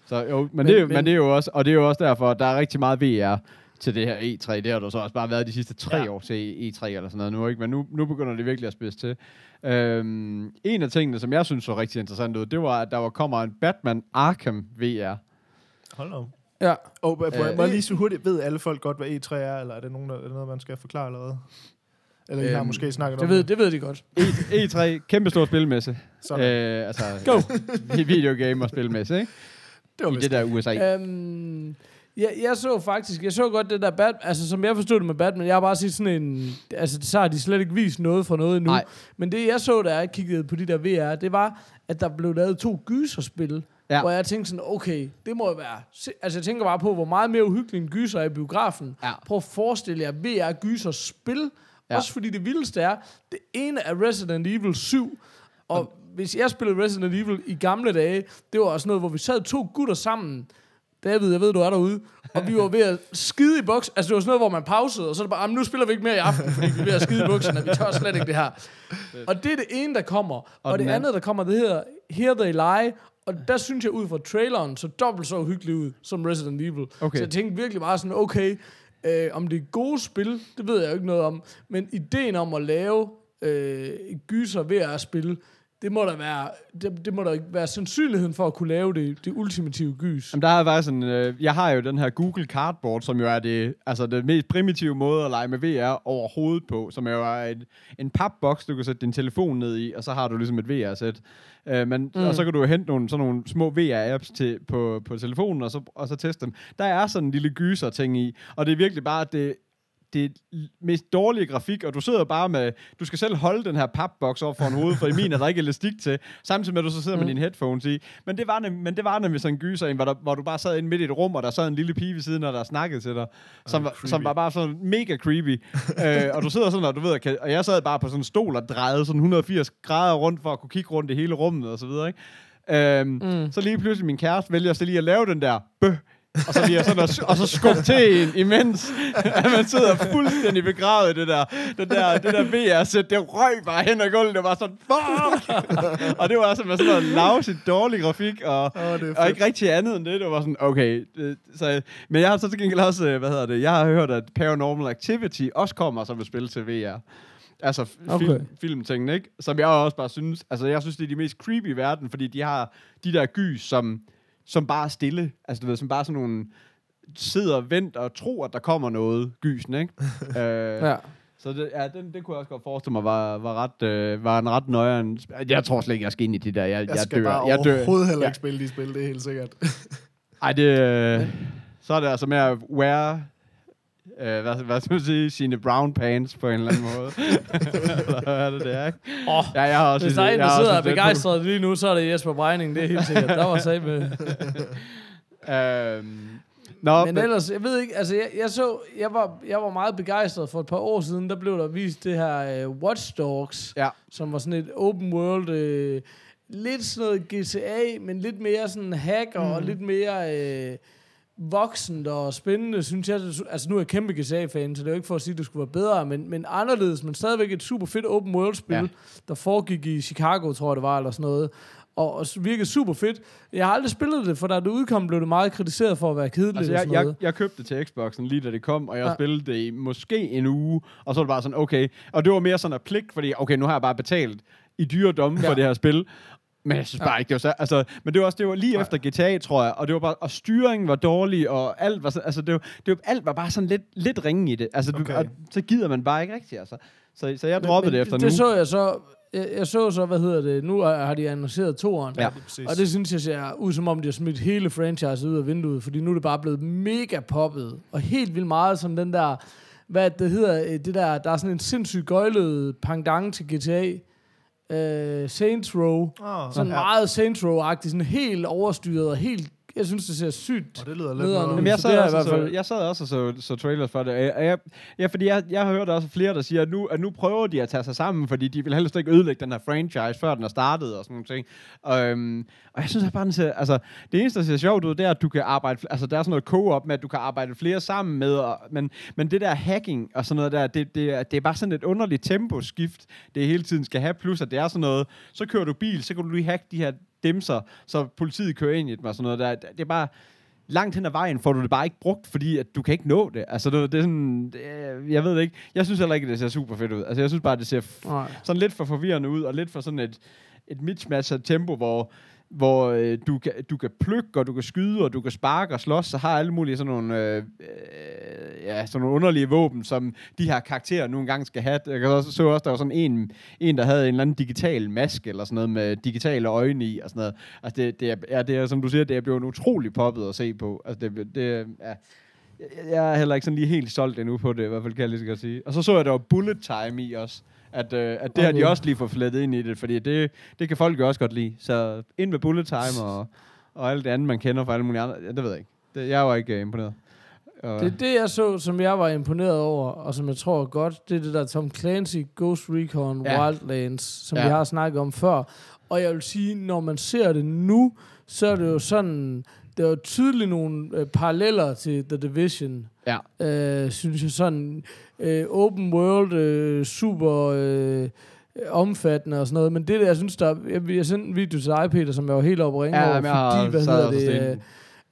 Så jo, men, men, det, er men, men- det er jo også, og det er jo også derfor, at der er rigtig meget VR til det her E3. Det har der så også bare været de sidste tre ja. år til E3 eller sådan noget nu, ikke? Men nu, nu begynder det virkelig at spidse til. Øhm, en af tingene, som jeg synes så rigtig interessant ud, det var, at der var, kommer en Batman Arkham VR. Hold op. Ja. Og må, må Øh, jeg lige så hurtigt, ved alle folk godt, hvad E3 er, eller er det, nogen, der, er det noget, man skal forklare allerede? Eller I har Øhm, måske snakket Det om ved, det ved de godt. E, E3, kæmpe stor spilmesse. Sådan. Øh, altså, Go. videogame og spilmesse, ikke? det var I det der USA. Øhm, Jeg, jeg så faktisk, jeg så godt det der Batman, altså som jeg forstod det med Batman, jeg har bare set sådan en, altså så har de slet ikke vist noget fra noget endnu. Nej. Men det jeg så, da jeg kiggede på de der VR, det var, at der blev lavet to gyserspil, Ja. hvor jeg tænkte sådan, okay, det må jo være, altså jeg tænker bare på, hvor meget mere uhyggelig en gyser er i biografen. Ja. Prøv at forestille jer VR gyserspil, Ja. også fordi det vildeste er, det ene er Resident Evil 7, og hvis jeg spillede Resident Evil i gamle dage, det var også noget, hvor vi sad to gutter sammen, David, jeg ved, du er derude. Og vi var ved at skide i buks. Altså, det var sådan noget, hvor man pausede, og så er det bare, "Jamen, nu spiller vi ikke mere i aften, fordi vi er ved at skide i bukserne. Vi tør slet ikke det her. Og det er det ene, der kommer. Og, og det andet, der kommer, det hedder Here They Lie. Og der synes jeg ud fra traileren, så dobbelt så uhyggeligt ud som Resident Evil. Okay. Så jeg tænkte virkelig bare sådan, okay, øh, om det er gode spil, det ved jeg jo ikke noget om. Men ideen om at lave øh, gyser ved at spille, det må der være, det, det må der være sandsynligheden for at kunne lave det, det ultimative gys. Jamen, der er faktisk en, øh, jeg har jo den her Google Cardboard, som jo er det, altså det mest primitive måde at lege med VR overhovedet på, som jo er en, en papboks, du kan sætte din telefon ned i, og så har du ligesom et VR-sæt. Øh, men, mm. Og så kan du hente nogle, sådan nogle små VR-apps til, på, på telefonen, og så, og så teste dem. Der er sådan en lille gyser-ting i, og det er virkelig bare, at det, det mest dårlige grafik, og du sidder bare med, du skal selv holde den her papboks over for en hoved, for i min er der ikke elastik til, samtidig med, at du så sidder mm. med dine headphones i. Men det var, nem, men det var nemlig sådan en gyser, en, hvor, der, hvor du bare sad inde midt i et rum, og der sad en lille pige ved siden af, der snakkede til dig, som, var, som var bare sådan mega creepy. øh, og du sidder sådan, og du ved, kan, og jeg sad bare på sådan en stol og drejede sådan 180 grader rundt, for at kunne kigge rundt i hele rummet, og så videre, ikke? Øhm, mm. Så lige pludselig min kæreste vælger så lige at lave den der bøh, og så lige sådan at, og så skubbe til en, imens at man sidder fuldstændig begravet i det der, det der, det der VR-sæt, det røg bare hen ad gulvet, det var sådan, fuck! og det var altså med sådan noget lavsigt dårlig grafik, og, er og ikke rigtig andet end det, det var sådan, okay. Det, så, men jeg har så til gengæld også, øh, hvad hedder det, jeg har hørt, at Paranormal Activity også kommer som et spil til VR. Altså Okay. film, filmtingene, ikke? Som jeg også bare synes, altså jeg synes, det er de mest creepy i verden, fordi de har de der gys, som, som bare er stille. Altså du ved, som bare sådan nogle sidder og venter og tror, at der kommer noget gysen, ikke? øh, Ja. Så det, ja, den, det kunne jeg også godt forestille mig var, var, ret, øh, var en ret nøjeren... Jeg tror slet ikke, jeg skal ind i det der. Jeg, Jeg skal dør. bare jeg dør. overhovedet heller Ja. ikke spille de spil, det er helt sikkert. Ej, det... Øh, så er det altså med at wear... Øh, hvad, hvad skal man sige? Sine brown pants på en eller anden måde. eller hvad er det, det er, ikke? Åh, Ja, jeg har også... Hvis der er en, jeg der sidder og er begejstret lige nu, så er det Jesper Breining, det er helt sikkert. Der var sag med. Øhm, Nå, Men ellers, jeg ved ikke, altså jeg, jeg så, jeg var, jeg var meget begejstret for et par år siden, der blev der vist det her uh, Watch Dogs, Ja. som var sådan et open world, uh, lidt sådan noget GTA, men lidt mere sådan hacker mm. og lidt mere uh, voksent og spændende, synes jeg. Altså nu er jeg kæmpe GTA-fan, så det er jo ikke for at sige, at det skulle være bedre, men, men anderledes, men stadigvæk et super fedt open world-spil, Ja. der foregik i Chicago, tror jeg det var, eller sådan noget. Og, og virkede super fedt. Jeg har aldrig spillet det, for da det udkom, blev det meget kritiseret for at være kedeligt. Altså, jeg, jeg, noget. jeg købte det til Xboxen lige da det kom, og jeg ja. Spillede det i måske en uge, og så var det bare sådan, okay. Og det var mere sådan en pligt, fordi, okay, nu har jeg bare betalt i dyre domme ja. for det her spil. Men jeg synes bare Ja. ikke, det var så... Altså, men det var også det var lige efter GTA, tror jeg, og det var bare... Og styringen var dårlig, og alt var sådan... Altså, det var, det var, alt var bare sådan lidt, lidt ringe i det. Altså, okay. Du, og så gider man bare ikke rigtigt, altså. Så, så jeg droppede Men det efter det nu. så jeg så, jeg, jeg så så, hvad hedder det, nu har de annonceret toeren. Ja. præcis. Og det synes jeg ser ud som om, de har smidt hele franchise ud af vinduet, fordi nu er det bare blevet mega poppet. Og helt vildt meget som den der, hvad det hedder, øh, det der, der er sådan en sindssygt gøjlet pendant til GTA. Uh, Saints Row. Oh, Sådan meget Saints Row-agtigt, sådan helt overstyret og helt, jeg synes, det ser sygt. Og det lyder lidt Nederen noget... ud. Jamen, jeg Så sad, det også, i og hvert så, fald- jeg sad også og så, så trailers for det. Jeg, jeg, ja, fordi jeg, jeg har hørt også flere, der siger, at nu, at nu prøver de at tage sig sammen, fordi de vil helst ikke ødelægge den her franchise, før den er startet og sådan nogle ting. Og, øhm, og jeg synes at bare, den ser, altså, det eneste, der ser sjovt ud, det er, at du kan arbejde, altså der er sådan noget co-op med, at du kan arbejde flere sammen med, og, men, men det der hacking og sådan noget der, det, det, er- det er bare sådan et underligt temposkift, det hele tiden skal have, plus at det er sådan noget, så kører du bil, så kan du lige hacke de her dimser, så politiet kører ind i dem og sådan noget der. Det er bare, langt hen ad vejen får du det bare ikke brugt, fordi at du kan ikke nå det. Altså, det, det er sådan, det, jeg ved det ikke. Jeg synes heller ikke, det ser super fedt ud. Altså, jeg synes bare, det ser f- sådan lidt for forvirrende ud, og lidt for sådan et, et mismatch af tempo, hvor hvor øh, du, kan, du kan plukke, og du kan skyde, og du kan sparke og slås, så har alle mulige sådan nogle, øh, øh, ja, sådan nogle underlige våben, som de her karakterer nu engang skal have. Jeg kan også, så også, der var sådan en, en, der havde en eller anden digital maske, eller sådan noget med digitale øjne i, og sådan noget. Altså, det, det, er, ja, det er, som du siger, det er blevet utrolig poppet at se på. Altså, det, det ja, jeg- jeg er heller ikke sådan lige helt solgt endnu på det, i hvert fald kan jeg lige så godt sige. Og så så jeg, der var bullet time i også. At, øh, at det har de også lige fået flettet ind i det, fordi det, det kan folk jo også godt lide. Så ind med bullet time og, og alt det andet, man kender fra alle mulige andre. Ja, det ved jeg ikke. Det, jeg var ikke uh, imponeret. Og, Det er det, jeg så, som jeg var imponeret over, og som jeg tror godt, det er det der Tom Clancy, Ghost Recon, Ja. Wildlands, som ja. vi har snakket om før. Og jeg vil sige, når man ser det nu, så er det jo sådan, der er jo tydeligt nogle øh, paralleller til The Division, ja. øh, synes jeg sådan, øh, open world, øh, super øh, omfattende og sådan noget, men det der, jeg synes, der, jeg, jeg sendte en video til dig, Peter, som jeg var helt oppe ringe Ja, over, jeg har fordi, hvad hedder det, øh,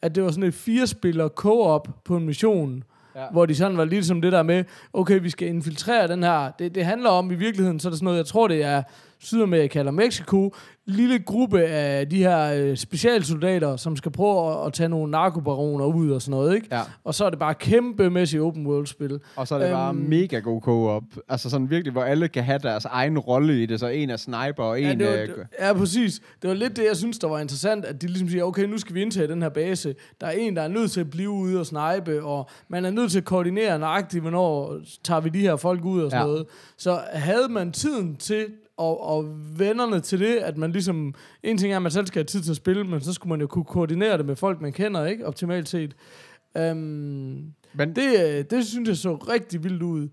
at det var sådan et fire-spiller co-op på en mission, ja. hvor de sådan var ligesom det der med, okay, vi skal infiltrere den her. Det, det handler om i virkeligheden, så er det sådan noget, jeg tror, det er Sydamerika eller Mexico, lille gruppe af de her øh, specialsoldater, som skal prøve at, at tage nogle narkobaroner ud og sådan noget, ikke? ja. Og så er det bare kæmpemæssigt open world-spil. Og så er det bare Øhm. mega god co-op. Altså sådan virkelig, hvor alle kan have deres egen rolle i det. Så en er sniper, og en... Ja, det var, øh, det, ja, præcis. Det var lidt det, jeg synes, der var interessant, at de ligesom siger, okay, nu skal vi indtage den her base. Der er en, der er nødt til at blive ude og snipe, og man er nødt til at koordinere nøjagtigt, hvornår tager vi de her folk ud og sådan ja. noget. Så havde man tiden til, og, og vennerne til det, at man ligesom, en ting er, at man selv skal have tid til at spille, men så skulle man jo kunne koordinere det med folk, man kender, ikke? Optimalt set. Um, men det, det synes jeg så rigtig vildt ud.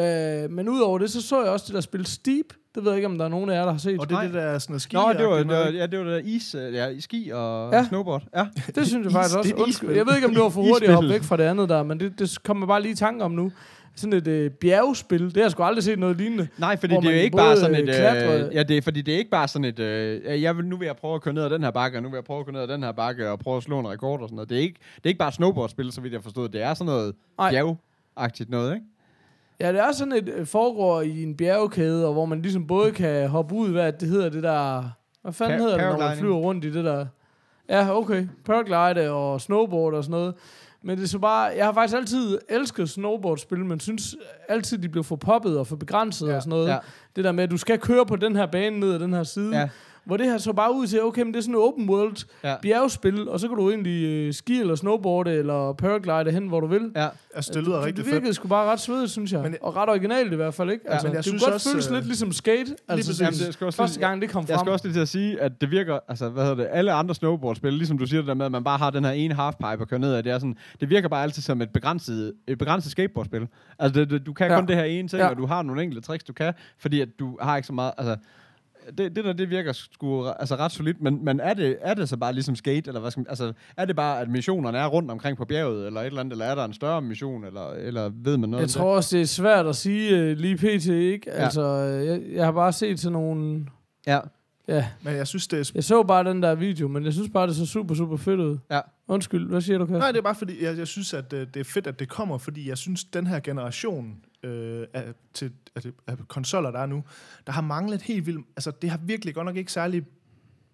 Uh, men udover det, så så jeg også det der spil Steep. Det ved jeg ikke, om der er nogen af jer, der har set. Og det er det der sådan noget ski. Nå, det var, det var, ja, det var det der is, øh, ja, ski og ja. Ja. snowboard. Ja. Det synes jeg Is- faktisk det også. er et Undskyld. isspil. Jeg ved ikke, om det var for hurtigt at hoppe væk fra det andet der, men det, det kommer bare lige i tanke om nu. Sådan et øh, bjergspil, det har jeg sgu aldrig set noget lignende. Nej, fordi det er jo ikke bare sådan et... øh, ja, det er, fordi det er ikke bare sådan et... Øh, jeg vil, nu vil jeg prøve at køre ned ad den her bakke, og nu vil jeg prøve at køre ned ad den her bakke, og prøve at slå en rekord og sådan noget. Det er ikke, det er ikke bare snowboardspil, så vidt jeg forstod. Det er sådan noget bjergagtigt noget, ikke? Ja, det er sådan et øh, foregår i en bjergkæde, og hvor man ligesom både kan hoppe ud, hvad det hedder det der... Hvad fanden Pa- hedder det, når man flyver rundt i det der... Ja, okay. Paraglide og snowboard og sådan noget. Men det er så bare... Jeg har faktisk altid elsket snowboardspil, men synes altid, de blev for poppet og for begrænset Ja, og sådan noget. ja. Det der med, at du skal køre på den her bane ned ad den her side. Ja. Hvor det her så bare ud til, okay, men det er sådan en open world Ja. bjergspil, og så kan du egentlig øh, ski eller snowboarde eller paraglide hen, hvor du vil. Ja. Altså, det lyder det, rigtig det fedt. virkede sgu bare ret svedigt, synes jeg. Men- og ret originalt i hvert fald, ikke? Altså, men jeg det synes godt også, føles øh, lidt ligesom skate. Altså, sådan, Jamen, det skal også første lige- gang det kom Jeg frem. skal også lige til at sige, at det virker, altså, hvad hedder det, alle andre snowboardspil, ligesom du siger det der med, at man bare har den her ene halfpipe og kører ned det er sådan, det virker bare altid som et begrænset, et begrænset skateboardspil. Altså, det, det, du kan ja. Ja. kun det her ene ting, ja. Ja. og du har nogle enkelte tricks, du kan, fordi at du har ikke så meget, altså, det, det der, det virker sgu altså, ret solidt, men, men er, det, er det så bare ligesom skate, eller hvad skal man, altså, er det bare, at missionerne er rundt omkring på bjerget, eller et eller andet, eller er der en større mission, eller, eller ved man noget Jeg om tror også, det er svært at sige uh, lige pt, ikke? Ja. Altså, øh, jeg, jeg har bare set sådan nogle... det? Ja. Ja, Men jeg synes, det er... jeg så bare den der video, men jeg synes bare, det så super, super fedt ud. Ja. Undskyld, hvad siger du, Kasper? Nej, det er bare fordi, jeg, jeg synes, at øh, det er fedt, at det kommer, fordi jeg synes, den her generation øh, af, til, af, af konsoller, der er nu, der har manglet helt vildt... Altså, det har virkelig godt nok ikke særlig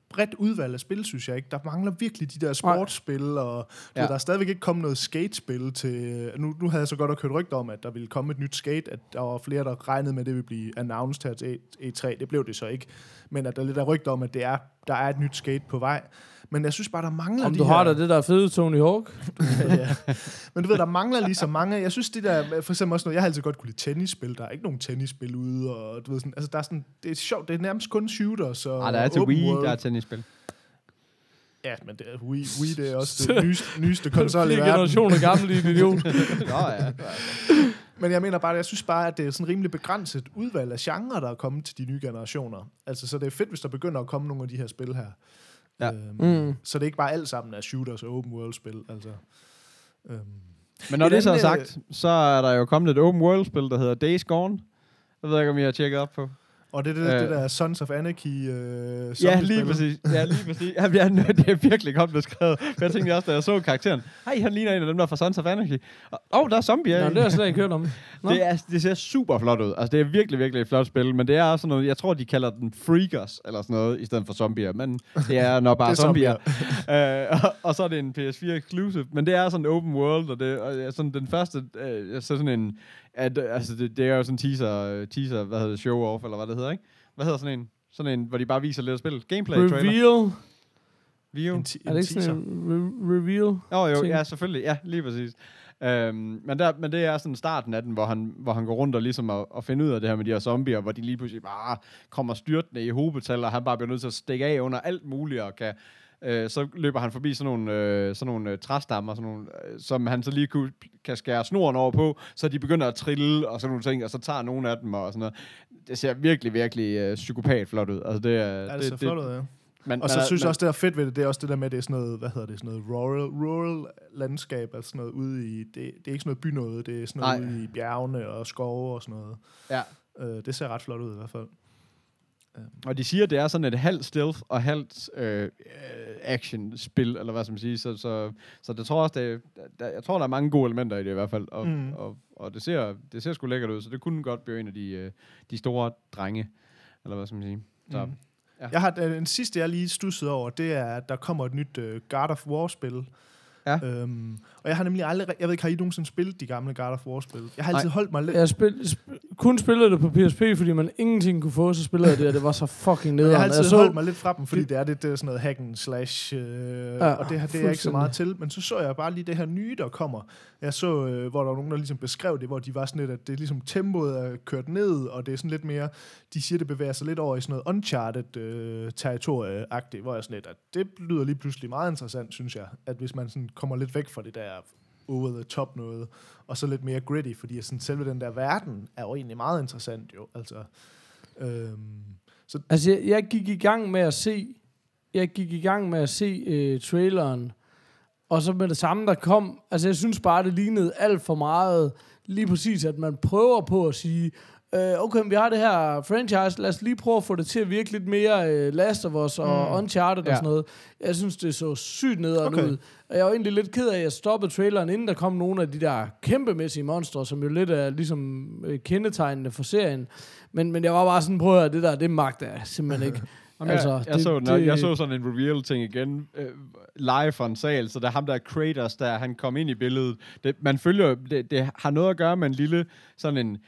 bredt udvalg af spil, synes jeg ikke. Der mangler virkelig de der sportsspil, og Ja. ved, der er stadigvæk ikke kommet noget skatespil til... Nu, nu havde jeg så godt nok hørt rygter om, at der ville komme et nyt skate, at der var flere, der regnede med, at det ville blive announced her til E- E3. Det blev det så ikke. Men at der er lidt af rygter om, at det er, der er et nyt skate på vej. Men jeg synes bare, der mangler Om de du her... har da det der fede Tony Hawk? ja. Men du ved, der mangler lige så mange. Jeg synes, det der, for eksempel også noget, jeg har altid godt kunne lide tennisspil. Der er ikke nogen tennisspil ude, og du ved sådan, altså der er sådan, det er sjovt, det er nærmest kun shooters og Ah, der er til Wii, world. der er tennisspil. Ja, men det er, Wii, Wii, det er også det nyeste, nyeste konsol i verden. generationer gammel idiot. Nå ja. Men jeg mener bare, jeg synes bare, at det er sådan rimelig begrænset udvalg af genre, der er kommet til de nye generationer. Altså, så det er fedt, hvis der begynder at komme nogle af de her spil her. Ja. Øhm, Mm. Så det er ikke bare alt sammen er shooters og open world spil. Altså. Øhm. Men når Et det så er sagt, så er der jo kommet et open world spil, der hedder Days Gone. Jeg ved ikke, om I har tjekket op på. Og det er det, Øh. det der Sons of Anarchy øh, Ja, lige præcis. Ja, lige præcis. Ja, det, er, det er virkelig godt beskrevet. For jeg tænkte også, da jeg så karakteren, hej, han ligner en af dem, der er fra Sons of Anarchy. Åh, oh, der er zombier. Nå, i. det har jeg slet ikke hørt om. Nå. Det, er, det ser super flot ud. Altså, det er virkelig, virkelig et flot spil. Men det er også noget, jeg tror, de kalder den Freakers, eller sådan noget, i stedet for zombier. Men det er nok bare er zombier. øh, og, og, så er det en PS4 exclusive. Men det er sådan open world, og det og er sådan den første, øh, så sådan en, at, altså, det, det er jo sådan en teaser, øh, teaser, hvad hedder det, show-off, eller hvad det hedder, ikke? Hvad hedder sådan en? Sådan en, hvor de bare viser lidt af spillet. Gameplay-trailer. Reveal. View. En, ti- Er en det ikke teaser. sådan en re- reveal? Jo, jo, ting. ja, selvfølgelig. Ja, lige præcis. Øhm, men, der, men det er sådan starten af den, hvor han, hvor han går rundt og ligesom og, og finder ud af det her med de her zombier, hvor de lige pludselig bare kommer styrtende i hobetal, og han bare bliver nødt til at stikke af under alt muligt, og kan, øh, så løber han forbi sådan nogle, øh, sådan nogle øh, træstammer, sådan nogle, øh, som han så lige kunne, kan skære snoren over på, så de begynder at trille og sådan nogle ting, og så tager nogle af dem og sådan noget. Det ser virkelig, virkelig øh, psykopat flot ud. Altså, det, er, Ja, det ser flot ud, ja. Men, Og så men- synes jeg også, det er fedt ved det, det er også det der med, det er sådan noget, hvad hedder det, sådan noget rural, rural landskab, altså sådan noget ude i, det, det er ikke sådan noget bynåde, det er sådan noget Nej. ude i bjergene og skove og sådan noget. Ja. Øh, det ser ret flot ud i hvert fald. Og de siger, at det er sådan et halvt stealth og halvt øh, øh, action-spil, eller hvad skal man sige. Så, så, så det tror også, det, der, jeg tror, der er mange gode elementer i det i hvert fald. Og, Mm. og, og det, ser, det ser sgu lækkert ud, så det kunne godt blive en af de, øh, de store drenge, eller hvad skal man sige. Så, Mm. Ja. Jeg har, den sidste, jeg lige stusset over, det er, at der kommer et nyt uh, God of War-spil. Ja. Øhm, og jeg har nemlig aldrig, jeg ved ikke, har I nogensinde spillet de gamle God of War-spil? Jeg har altid Nej. holdt mig lidt... Jeg spil, sp- kun spillede det på PSP, fordi man ingenting kunne få, så spillede jeg det, og det var så fucking nederen. Jeg har altid så, holdt mig lidt fra dem, fordi det er lidt det sådan noget hack and slash, øh, ja, og det, her, det er jeg ikke så meget til. Men så så jeg bare lige det her nye, der kommer. Jeg så, øh, hvor der var nogen, der ligesom beskrev det, hvor de var sådan lidt, at det er ligesom tempoet er kørt ned, og det er sådan lidt mere, de siger, det bevæger sig lidt over i sådan noget uncharted øh, territorie-agtigt, hvor jeg sådan lidt, at det lyder lige pludselig meget interessant, synes jeg, at hvis man sådan kommer lidt væk fra det der over the top noget, og så lidt mere gritty, fordi sådan, selve den der verden er jo egentlig meget interessant jo, altså. Øhm, så Altså, jeg, jeg gik i gang med at se, jeg gik i gang med at se øh, traileren, og så med det samme, der kom, altså jeg synes bare, det lignede alt for meget, lige præcis, at man prøver på at sige, øh, okay, vi har det her franchise, lad os lige prøve at få det til at virke lidt mere øh, Last of Us og Mm. Uncharted Ja. og sådan noget. Jeg synes, det så sygt nederen Okay. ud. Og jeg var egentlig lidt ked af, at jeg stoppede traileren, inden der kom nogle af de der kæmpemæssige monstre, som jo lidt er ligesom øh, kendetegnende for serien. Men, men jeg var bare sådan, prøv at det der, det magter jeg simpelthen ikke. Jamen, altså, jeg, jeg, det- så, det, det- jeg så sådan en reveal-ting igen, øh, live fra en sal, så der ham der Kratos, der han kom ind i billedet. Det, man følger, det, det har noget at gøre med en lille, sådan en,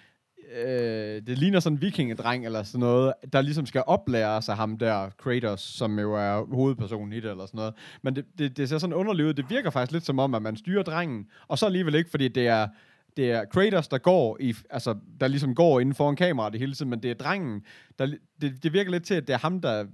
øh, det ligner sådan en vikingedreng eller sådan noget, der ligesom skal oplære sig ham der, Kratos, som jo er hovedpersonen i det eller sådan noget. Men det, det, det ser sådan underligt ud. Det virker faktisk lidt som om, at man styrer drengen, og så alligevel ikke, fordi det er, det er Kratos, der går i, altså, der ligesom går inden foran kameraet det hele tiden, men det er drengen, der, det, det virker lidt til, at det er ham, der,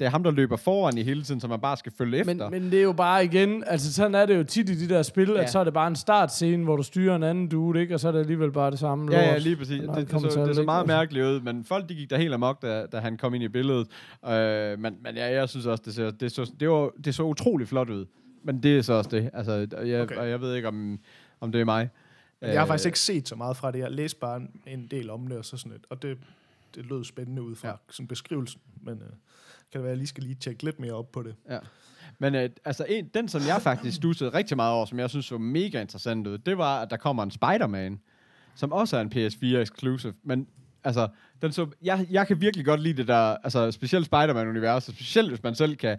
det er ham, der løber foran i hele tiden, så man bare skal følge efter. Men, men det er jo bare igen, altså sådan er det jo tit i de der spil, Ja. at så er det bare en startscene, hvor du styrer en anden dude, ikke? og så er det alligevel bare det samme Ja, ja, lige præcis. Når Det, det, så, at det så meget mærkeligt ud, men folk de gik der helt amok, da, da han kom ind i billedet. Øh, men, men ja, jeg synes også, det, ser, det, så, det, var, det så utrolig flot ud. Men det er så også det. Altså, jeg, Okay. og jeg ved ikke, om, om det er mig. Men jeg har Øh, faktisk ikke set så meget fra det. Jeg læste bare en, en del om det, og så sådan et, og det, det lød spændende ud fra. Ja. sådan beskrivelsen. Men øh, kan det være, at jeg lige skal lige tjekke lidt mere op på det. Ja. Men øh, altså, en, den, som jeg faktisk stussede rigtig meget over, som jeg synes var mega interessant ud, det var, at der kommer en Spider-Man, som også er en PS4 exclusive. Men altså, den så, jeg, jeg kan virkelig godt lide det der, altså specielt Spider-Man-universet, specielt hvis man selv kan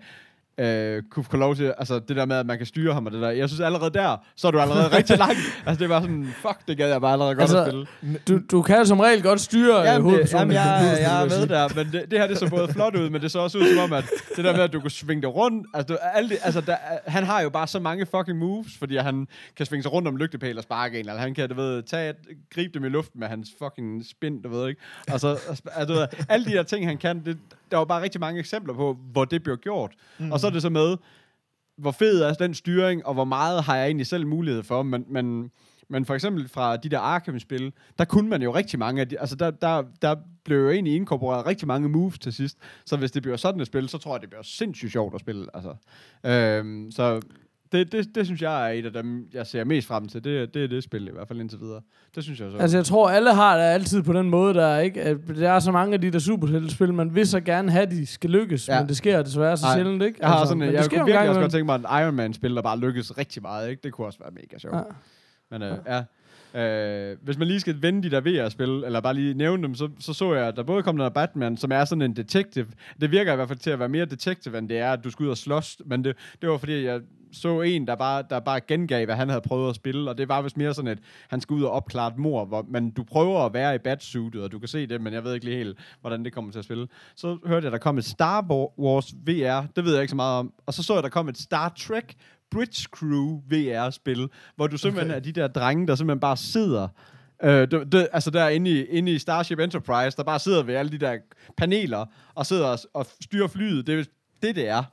øh, kunne få lov til, altså det der med, at man kan styre ham og det der. Jeg synes allerede der, så er du allerede rigtig langt. Altså det var sådan, fuck, det gad jeg bare allerede godt Altså, at spille. Du, du kan som regel godt styre øh, Jamen, det, hovedpersonen. jamen jeg, jeg er med der, men det, det her det så både flot ud, men det så også ud som om, at det der med, at du kan svinge det rundt, altså, du, alle, de- altså der, han har jo bare så mange fucking moves, fordi han kan svinge sig rundt om lygtepæl og sparke en, eller han kan, du ved, tage et, gribe dem i luften med hans fucking spin, du ved ikke. Altså, altså du ved, alle de der ting, han kan, det, der var bare rigtig mange eksempler på, hvor det bliver gjort. Mm. Og så er det så med, hvor fed er den styring, og hvor meget har jeg egentlig selv mulighed for, men, men, men for eksempel fra de der Arkham-spil, der kunne man jo rigtig mange af de, altså der, der, der blev jo egentlig inkorporeret rigtig mange moves til sidst, så hvis det bliver sådan et spil, så tror jeg, det bliver sindssygt sjovt at spille, altså. Øhm, så Det, det, det synes jeg er et af dem, jeg ser mest frem til. Det, det er det spil i hvert fald indtil videre. Det synes jeg så. Altså, jeg tror, alle har det altid på den måde, der er ikke... At der er så mange af de der superheltespil, man vil så gerne have, de skal lykkes, Ja. men det sker desværre så Nej. sjældent, ikke? jeg har altså, sådan, jeg, jeg kunne virkelig også godt tænke mig en Iron Man-spil, der bare lykkes rigtig meget. Ikke? Det kunne også være mega sjovt. Ja. Men øh, ja. Øh, hvis man lige skal vende de der VR-spil, eller bare lige nævne dem, så, så så jeg, at der både kom der Batman, som er sådan en detective. Det virker i hvert fald til at være mere detective, end det er, at du skal ud og slås. Men det, det var fordi, jeg så en, der bare, der bare gengav, hvad han havde prøvet at spille, og det var vist mere sådan, at han skulle ud og opklare et mor, hvor, men du prøver at være i batsuitet, og du kan se det, men jeg ved ikke lige helt, hvordan det kommer til at spille. Så hørte jeg, der kom et Star Wars VR, det ved jeg ikke så meget om, og så så jeg, der kom et Star Trek Bridge Crew VR-spil, hvor du simpelthen Okay. er de der drenge, der simpelthen bare sidder Øh, det, det, altså der inde i, inde i Starship Enterprise, der bare sidder ved alle de der paneler, og sidder og, og styrer flyet. Det er det, det er.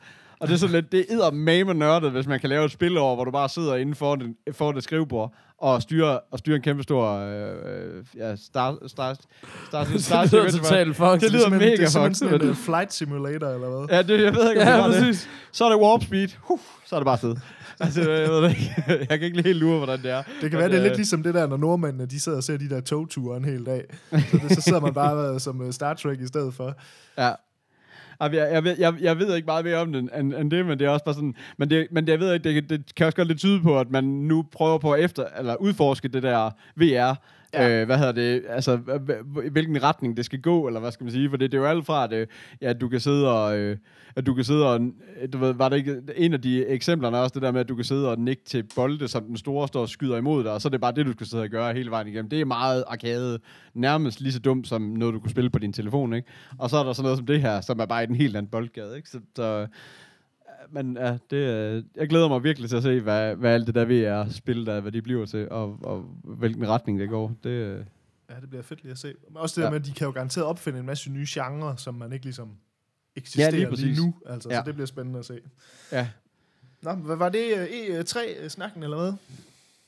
Og det er sådan lidt, det er mame nørdet, hvis man kan lave et spil over, hvor du bare sidder inde for det, for det skrivebord, og styrer, og styrer en kæmpe stor, øh, øh, ja, Star, Star, Star, Star, Starship lyder totalt fucked. Det lyder mega det er fucked, en øh, flight simulator, eller hvad? Ja, det, jeg ved ikke, om Ja, det det. præcis. Så er det warp speed. Huh, så er det bare fedt. altså, jeg ved det ikke. Jeg kan ikke helt lure, hvordan det er. Det kan være, det er øh, lidt ligesom det der, når nordmændene de sidder og ser de der togture en hel dag. Så, det, så sidder man bare øh, som øh, Star Trek i stedet for. Ja. Jeg, jeg, jeg, jeg, ved ikke meget mere om den end, end det, men det er også bare sådan... Men, det, men det, jeg ved ikke, det, det kan også godt lidt tyde på, at man nu prøver på at efter, eller udforske det der VR. Ja. Øh, hvad hedder det? Altså, i hvilken retning det skal gå, eller hvad skal man sige? For det, det er jo alt fra, at, øh, ja, at du kan sidde og... Øh, at du kan sidde og... Du ved, var det ikke en af de eksemplerne også, det der med, at du kan sidde og nikke til bolde, som den store står og skyder imod dig, og så er det bare det, du skal sidde og gøre hele vejen igennem. Det er meget arkade, nærmest lige så dumt som noget, du kunne spille på din telefon, ikke? Og så er der sådan noget som det her, som er bare i den helt anden boldgade, ikke? Så, så men ja, det, øh, jeg glæder mig virkelig til at se, hvad, hvad alt det der VR-spil, der, hvad de bliver til, og, og hvilken retning det går. Det, øh, Ja, det bliver fedt lige at se. Men også det der Ja. med, at de kan jo garanteret opfinde en masse nye genrer, som man ikke ligesom eksisterer Ja, lige lige, nu. Altså, Ja. Så det bliver spændende at se. ja, Nå, hvad var det øh, E3-snakken, eller hvad?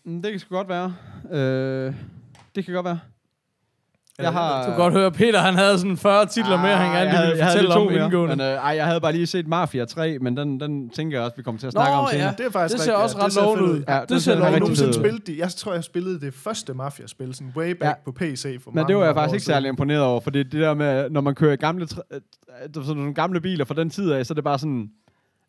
Mm, det kan sgu godt være. Øh, det kan godt være. Jeg har- Du kan godt høre, Peter han havde sådan 40 titler mere, han Ah, gerne jeg lige havde- ville jeg havde fortælle lige om to mere, indgående. Men, øh, ej, jeg havde bare lige set Mafia 3, men den, den tænker jeg også, vi kommer til at snakke Nå, om senere. ja. Det er faktisk Det ser rigtig- også ja, ret lovende ud. Ja, det det ser lovende ud. ud. spillet det? Jeg tror, jeg spillede det første Mafia-spil, sådan way back Ja. på PC for Men mange det var jeg faktisk ikke særlig imponeret over, fordi det der med, når man kører gamle, øh, øh, sådan nogle gamle biler fra den tid af, så er det bare sådan,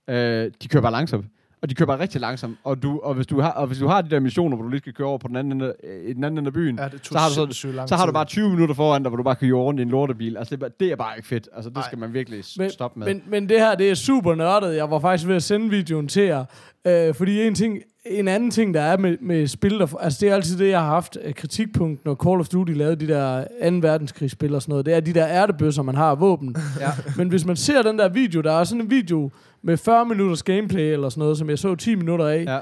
øh, de kører bare langsomt. Og de kører bare rigtig langsomt. Og, du, og, hvis du har, og hvis du har de der missioner, hvor du lige skal køre over på den anden ende, øh, i den anden ende af byen, Ja, så har du, så, så har du bare 20 minutter foran dig, hvor du bare kører rundt i en lortebil. Altså, det, er bare- det er bare ikke fedt. Altså, det Nej. skal man virkelig Men, stoppe med. men, men det her, det er super nørdet. Jeg var faktisk ved at sende videoen til jer. Øh, fordi en, ting, en anden ting, der er med, med spil, der, altså det er altid det, jeg har haft øh, kritikpunkt, når Call of Duty lavede de der 2. verdenskrigsspil og sådan noget. Det er de der ærtebøsser, man har af våben. ja. Men hvis man ser den der video, der er sådan en video med 40 minutters gameplay eller sådan noget, som jeg så 10 minutter af,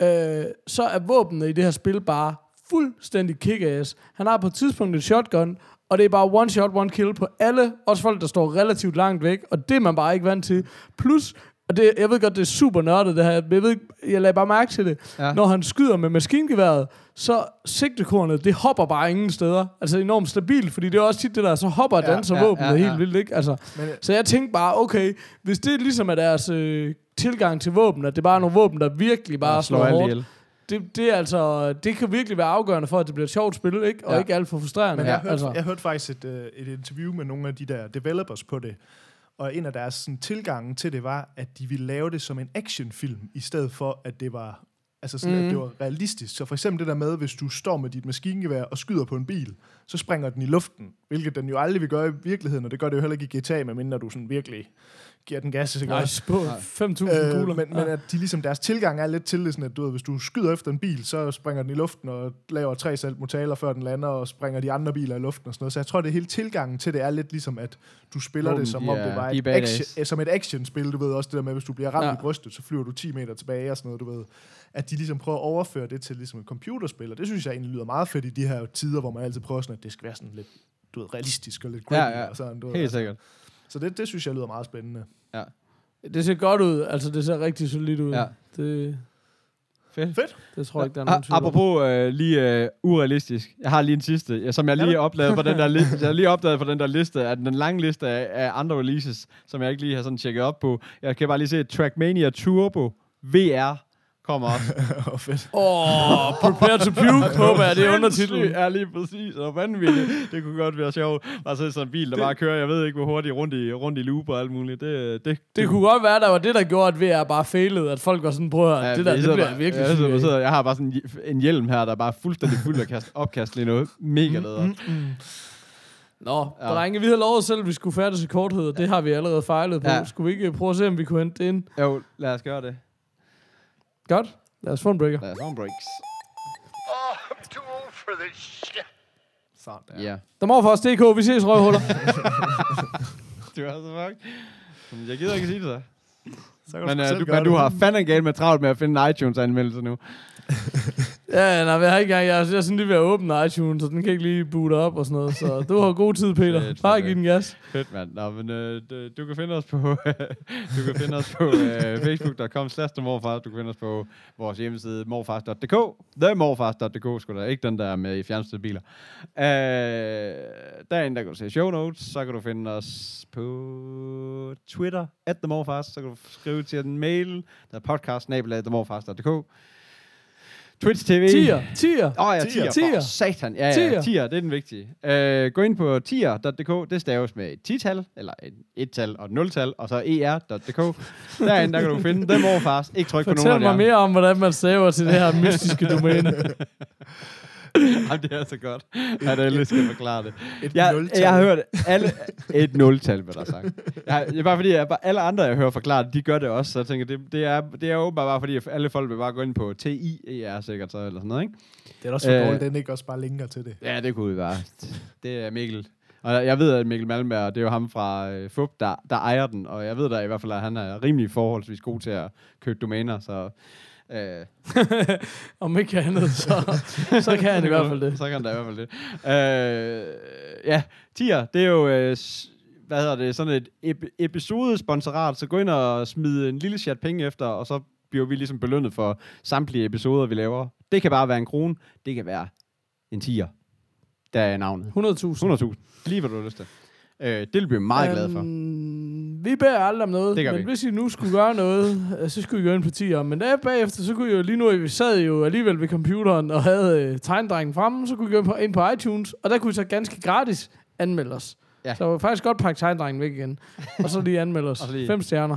ja. øh, så er våbnene i det her spil bare fuldstændig kick-ass. Han har på et tidspunkt et shotgun, og det er bare one shot, one kill på alle, også folk, der står relativt langt væk, og det er man bare ikke vant til. Plus, og det, jeg ved godt, det er super nørdet det her, men jeg, ved, jeg lader bare mærke til det. Ja. Når han skyder med maskingeværet, så sigtekornet, det hopper bare ingen steder. Altså enormt stabilt, fordi det er også tit det der, så hopper og Ja, danser ja, våbnet ja, helt ja. vildt, ikke? Altså, Men, så jeg tænkte bare, okay, hvis det ligesom er deres øh, tilgang til våben, at det bare er nogle våben, der virkelig bare slår alt hårdt, det, det, er altså, det kan virkelig være afgørende for, at det bliver et sjovt spil, ikke? Og Ja. ikke alt for frustrerende. Men jeg, hørte, altså. jeg hørte faktisk et, øh, et interview med nogle af de der developers på det, og en af deres sådan, tilgange til det var, at de ville lave det som en actionfilm, i stedet for, at det var Altså sådan, mm. Mhm. at det var realistisk. Så for eksempel det der med, hvis du står med dit maskingevær og skyder på en bil, så springer den i luften, hvilket den jo aldrig vil gøre i virkeligheden, og det gør det jo heller ikke i GTA, medmindre du sådan virkelig giver den gas. Ikke? Nej, på 5.000 Øh, kugler. men, men at de ligesom, deres tilgang er lidt til det, sådan at du ved, hvis du skyder efter en bil, så springer den i luften og laver tre saltmotaler, før den lander, og springer de andre biler i luften og sådan noget. Så jeg tror, det hele tilgangen til det er lidt ligesom, at du spiller Våben, det, som de om det var er et action, eh, som et actionspil. Du ved også det der med, hvis du bliver ramt Ja. ja. i brystet, så flyver du 10 meter tilbage og sådan noget, du ved. At de ligesom prøver at overføre det til ligesom et computerspil, og det synes jeg egentlig lyder meget fedt i de her tider, hvor man altid prøver sådan, at det skal være sådan lidt du ved, realistisk og lidt Ja, gritty ja. og sådan. Du ved. Helt sikkert. Så det, det synes jeg lyder meget spændende. Det ser godt ud. Altså, det ser rigtig solidt ud. Ja. Det, Fedt. Fedt. det tror jeg ikke, der er nogen A- tvivl apropos øh, lige øh, urealistisk. Jeg har lige en sidste, ja, som jeg lige Ja. opdagede på den der liste. Jeg har lige opdaget på den der liste, at den lange liste af, af andre releases, som jeg ikke lige har sådan tjekket op på. Jeg kan bare lige se, Trackmania Turbo VR kommer også. og fedt. Åh, oh, prepare to puke, håber jeg, det er undertitlen. Ja, lige præcis. Og vanvittigt. Det kunne godt være sjovt. Bare se sådan en bil, der bare kører, jeg ved ikke, hvor hurtigt rundt i, rundt i loop og alt muligt. Det, det, Det kunne godt være, der var det, der gjorde, at VR bare failede, at folk var sådan, prøv at høre, det der, det bliver bare- virkelig ja, jeg, sidder, syg jeg, af." sidder, jeg har bare sådan en hj- en hjelm her, der er bare fuldstændig fuld af kast, opkast lige nu. Mega leder. Nå, Ja. ja. drenge, vi havde lovet selv, at vi skulle færdes i korthed, og det har vi allerede fejlet på. Ja. Ja. Skulle vi ikke prøve at se, om vi kunne hente det ind? Jo, lad os gøre det. Godt. Lad os få en breaker. Lad os have en breaks. Oh, I'm too old for this shit. Sådan der. Ja. Der må for os DK, vi ses røvhuller. Du er så fuck. Men Jeg gider ikke sige det så. Så kan Men, sgu uh, selv du, men du har fandme galt med travlt med at finde en iTunes-anmeldelse nu. Ja, nej, jeg har ikke engang, jeg, er- jeg er sådan lige ved at åbne iTunes, så den kan ikke lige boote op og sådan noget. Så du har god tid, Peter. Fedt, Bare giv den gas. Fedt, mand. Nå, men øh, du, kan finde os på, du kan finde os på øh, facebook.com slash morfar. Du kan finde os på vores hjemmeside morfars.dk. Themorfars.dk, skulle der ikke den der med i fjernstødte biler. Øh, derinde, der kan du se show notes. Så kan du finde os på Twitter, at themorfars. Så kan du skrive til en mail, der er podcast, themorfars.dk. Twitch TV. Tier, tier. Åh oh, ja, Tier. tier. For satan. Ja, ja, Tier. tier. det er den vigtige. Uh, gå ind på tier.dk. Det staves med et 10-tal, eller et 1-tal og et 0-tal, og så er.dk. Derinde, der kan du finde dem overfast. Ikke tryk på nogen Fortæl af mig dem. mere om, hvordan man staver til det her mystiske domæne. Jamen, det er så godt, at alle skal forklare det. Et Jeg, nultal. jeg har hørt alle... Et 0-tal, hvad der er sagt. Jeg, det er bare fordi, jeg, bare, alle andre, jeg hører forklare det, de gør det også. Så jeg tænker, det, det, er, det er åbenbart bare fordi, at alle folk vil bare gå ind på TIER sikkert så, eller sådan noget, ikke? Det er også for Øh. dårligt, den ikke også bare linker til det. Ja, det kunne vi være. Det er Mikkel. Og jeg ved, at Mikkel Malmberg, det er jo ham fra øh, FUP, der, der ejer den. Og jeg ved da i hvert fald, at han er rimelig forholdsvis god til at købe domæner. Så, øh, Om ikke andet, så, så kan han i hvert fald det. Så kan han da i hvert fald det. Øh, ja, tier, det er jo... Øh, hvad hedder det, sådan et ep- episodesponsorat, så gå ind og smid en lille chat penge efter, og så bliver vi ligesom belønnet for samtlige episoder, vi laver. Det kan bare være en krone, det kan være en tier. Der er navnet. 100.000. 100.000. Lige hvad du har lyst til. Øh, det vil vi meget glade for. Vi beder aldrig om noget, men vi hvis I nu skulle gøre noget, øh, så skulle I gå ind på 10'er. Men der bagefter, så kunne I jo lige nu, vi sad jo alligevel ved computeren og havde øh, tegndrengen fremme, så kunne I gå ind på, ind på iTunes, og der kunne I så ganske gratis anmelde os. Ja. Så jeg vil faktisk godt pakke tegndrengen væk igen. og så lige anmelde os. Lige- Fem stjerner.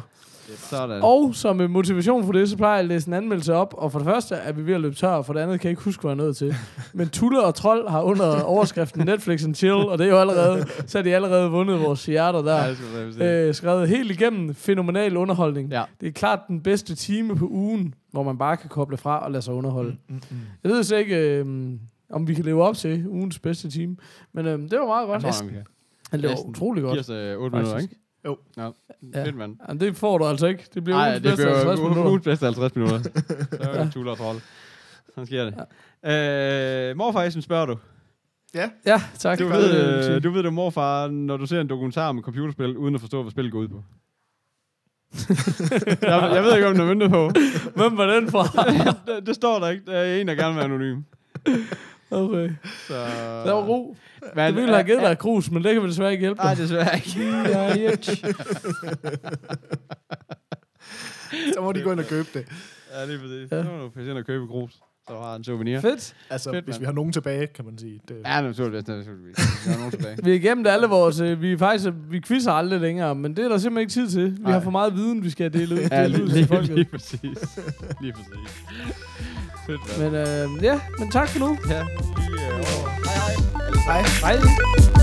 Sådan. Og som en motivation for det, så plejer jeg at læse en anmeldelse op. Og for det første er vi ved at løbe tør, og for det andet kan jeg ikke huske, hvad jeg er nødt til. Men Tulle og Trold har under overskriften Netflix and Chill, og det er jo allerede, så har de allerede vundet vores hjerter der. Ja. Øh, skrevet helt igennem fænomenal underholdning. Ja. Det er klart den bedste time på ugen, hvor man bare kan koble fra og lade sig underholde. Mm, mm. Jeg ved så ikke, øh, om vi kan leve op til ugens bedste time. Men øh, det var meget godt. Jeg tror, var Næsten. utrolig godt. os øh, 8 minutter, ikke? Jo. Ja. Ja. Fedt, mand. Jamen, det får du altså ikke. Det bliver Nej, ugens det bedste 50 bliver minutter. ugens bedste 50 minutter. Så er det tuller og trold. Sådan sker det. Ja. Øh, morfar, Esben, spørger du. Ja, Ja, tak. Du ved, øh, du ved det, morfar, når du ser en dokumentar om computerspil, uden at forstå, hvad spillet går ud på. jeg, jeg ved ikke, om du er på. Hvem var den fra? det, det, står der ikke. Der er en, der gerne vil være anonym. Okay. Så... Der var ro. Men, Det ville have givet dig krus, men det kan vi desværre ikke hjælpe Nej, dig. desværre ikke. Ja, ja. så må de gå ind og købe det. Ja, lige præcis. Ja. Ja. Så må du finde ind og købe grus. Så har en souvenir. Fedt. Altså, Fedt, hvis mand. vi har nogen tilbage, kan man sige. Det, Ja, naturligvis. naturligvis. Jeg har nogen tilbage. Vi er igennem alle vores... Øh, vi er faktisk... Vi quizzer aldrig længere, men det er der simpelthen ikke tid til. Vi Nej. har for meget viden, vi skal dele ud, Ja, lige, lige, folket. lige præcis. Lige præcis. Fedt, mand. Men øh, ja, men tak for nu. Ja, lige øh. Hej, hej. Hej. Hej.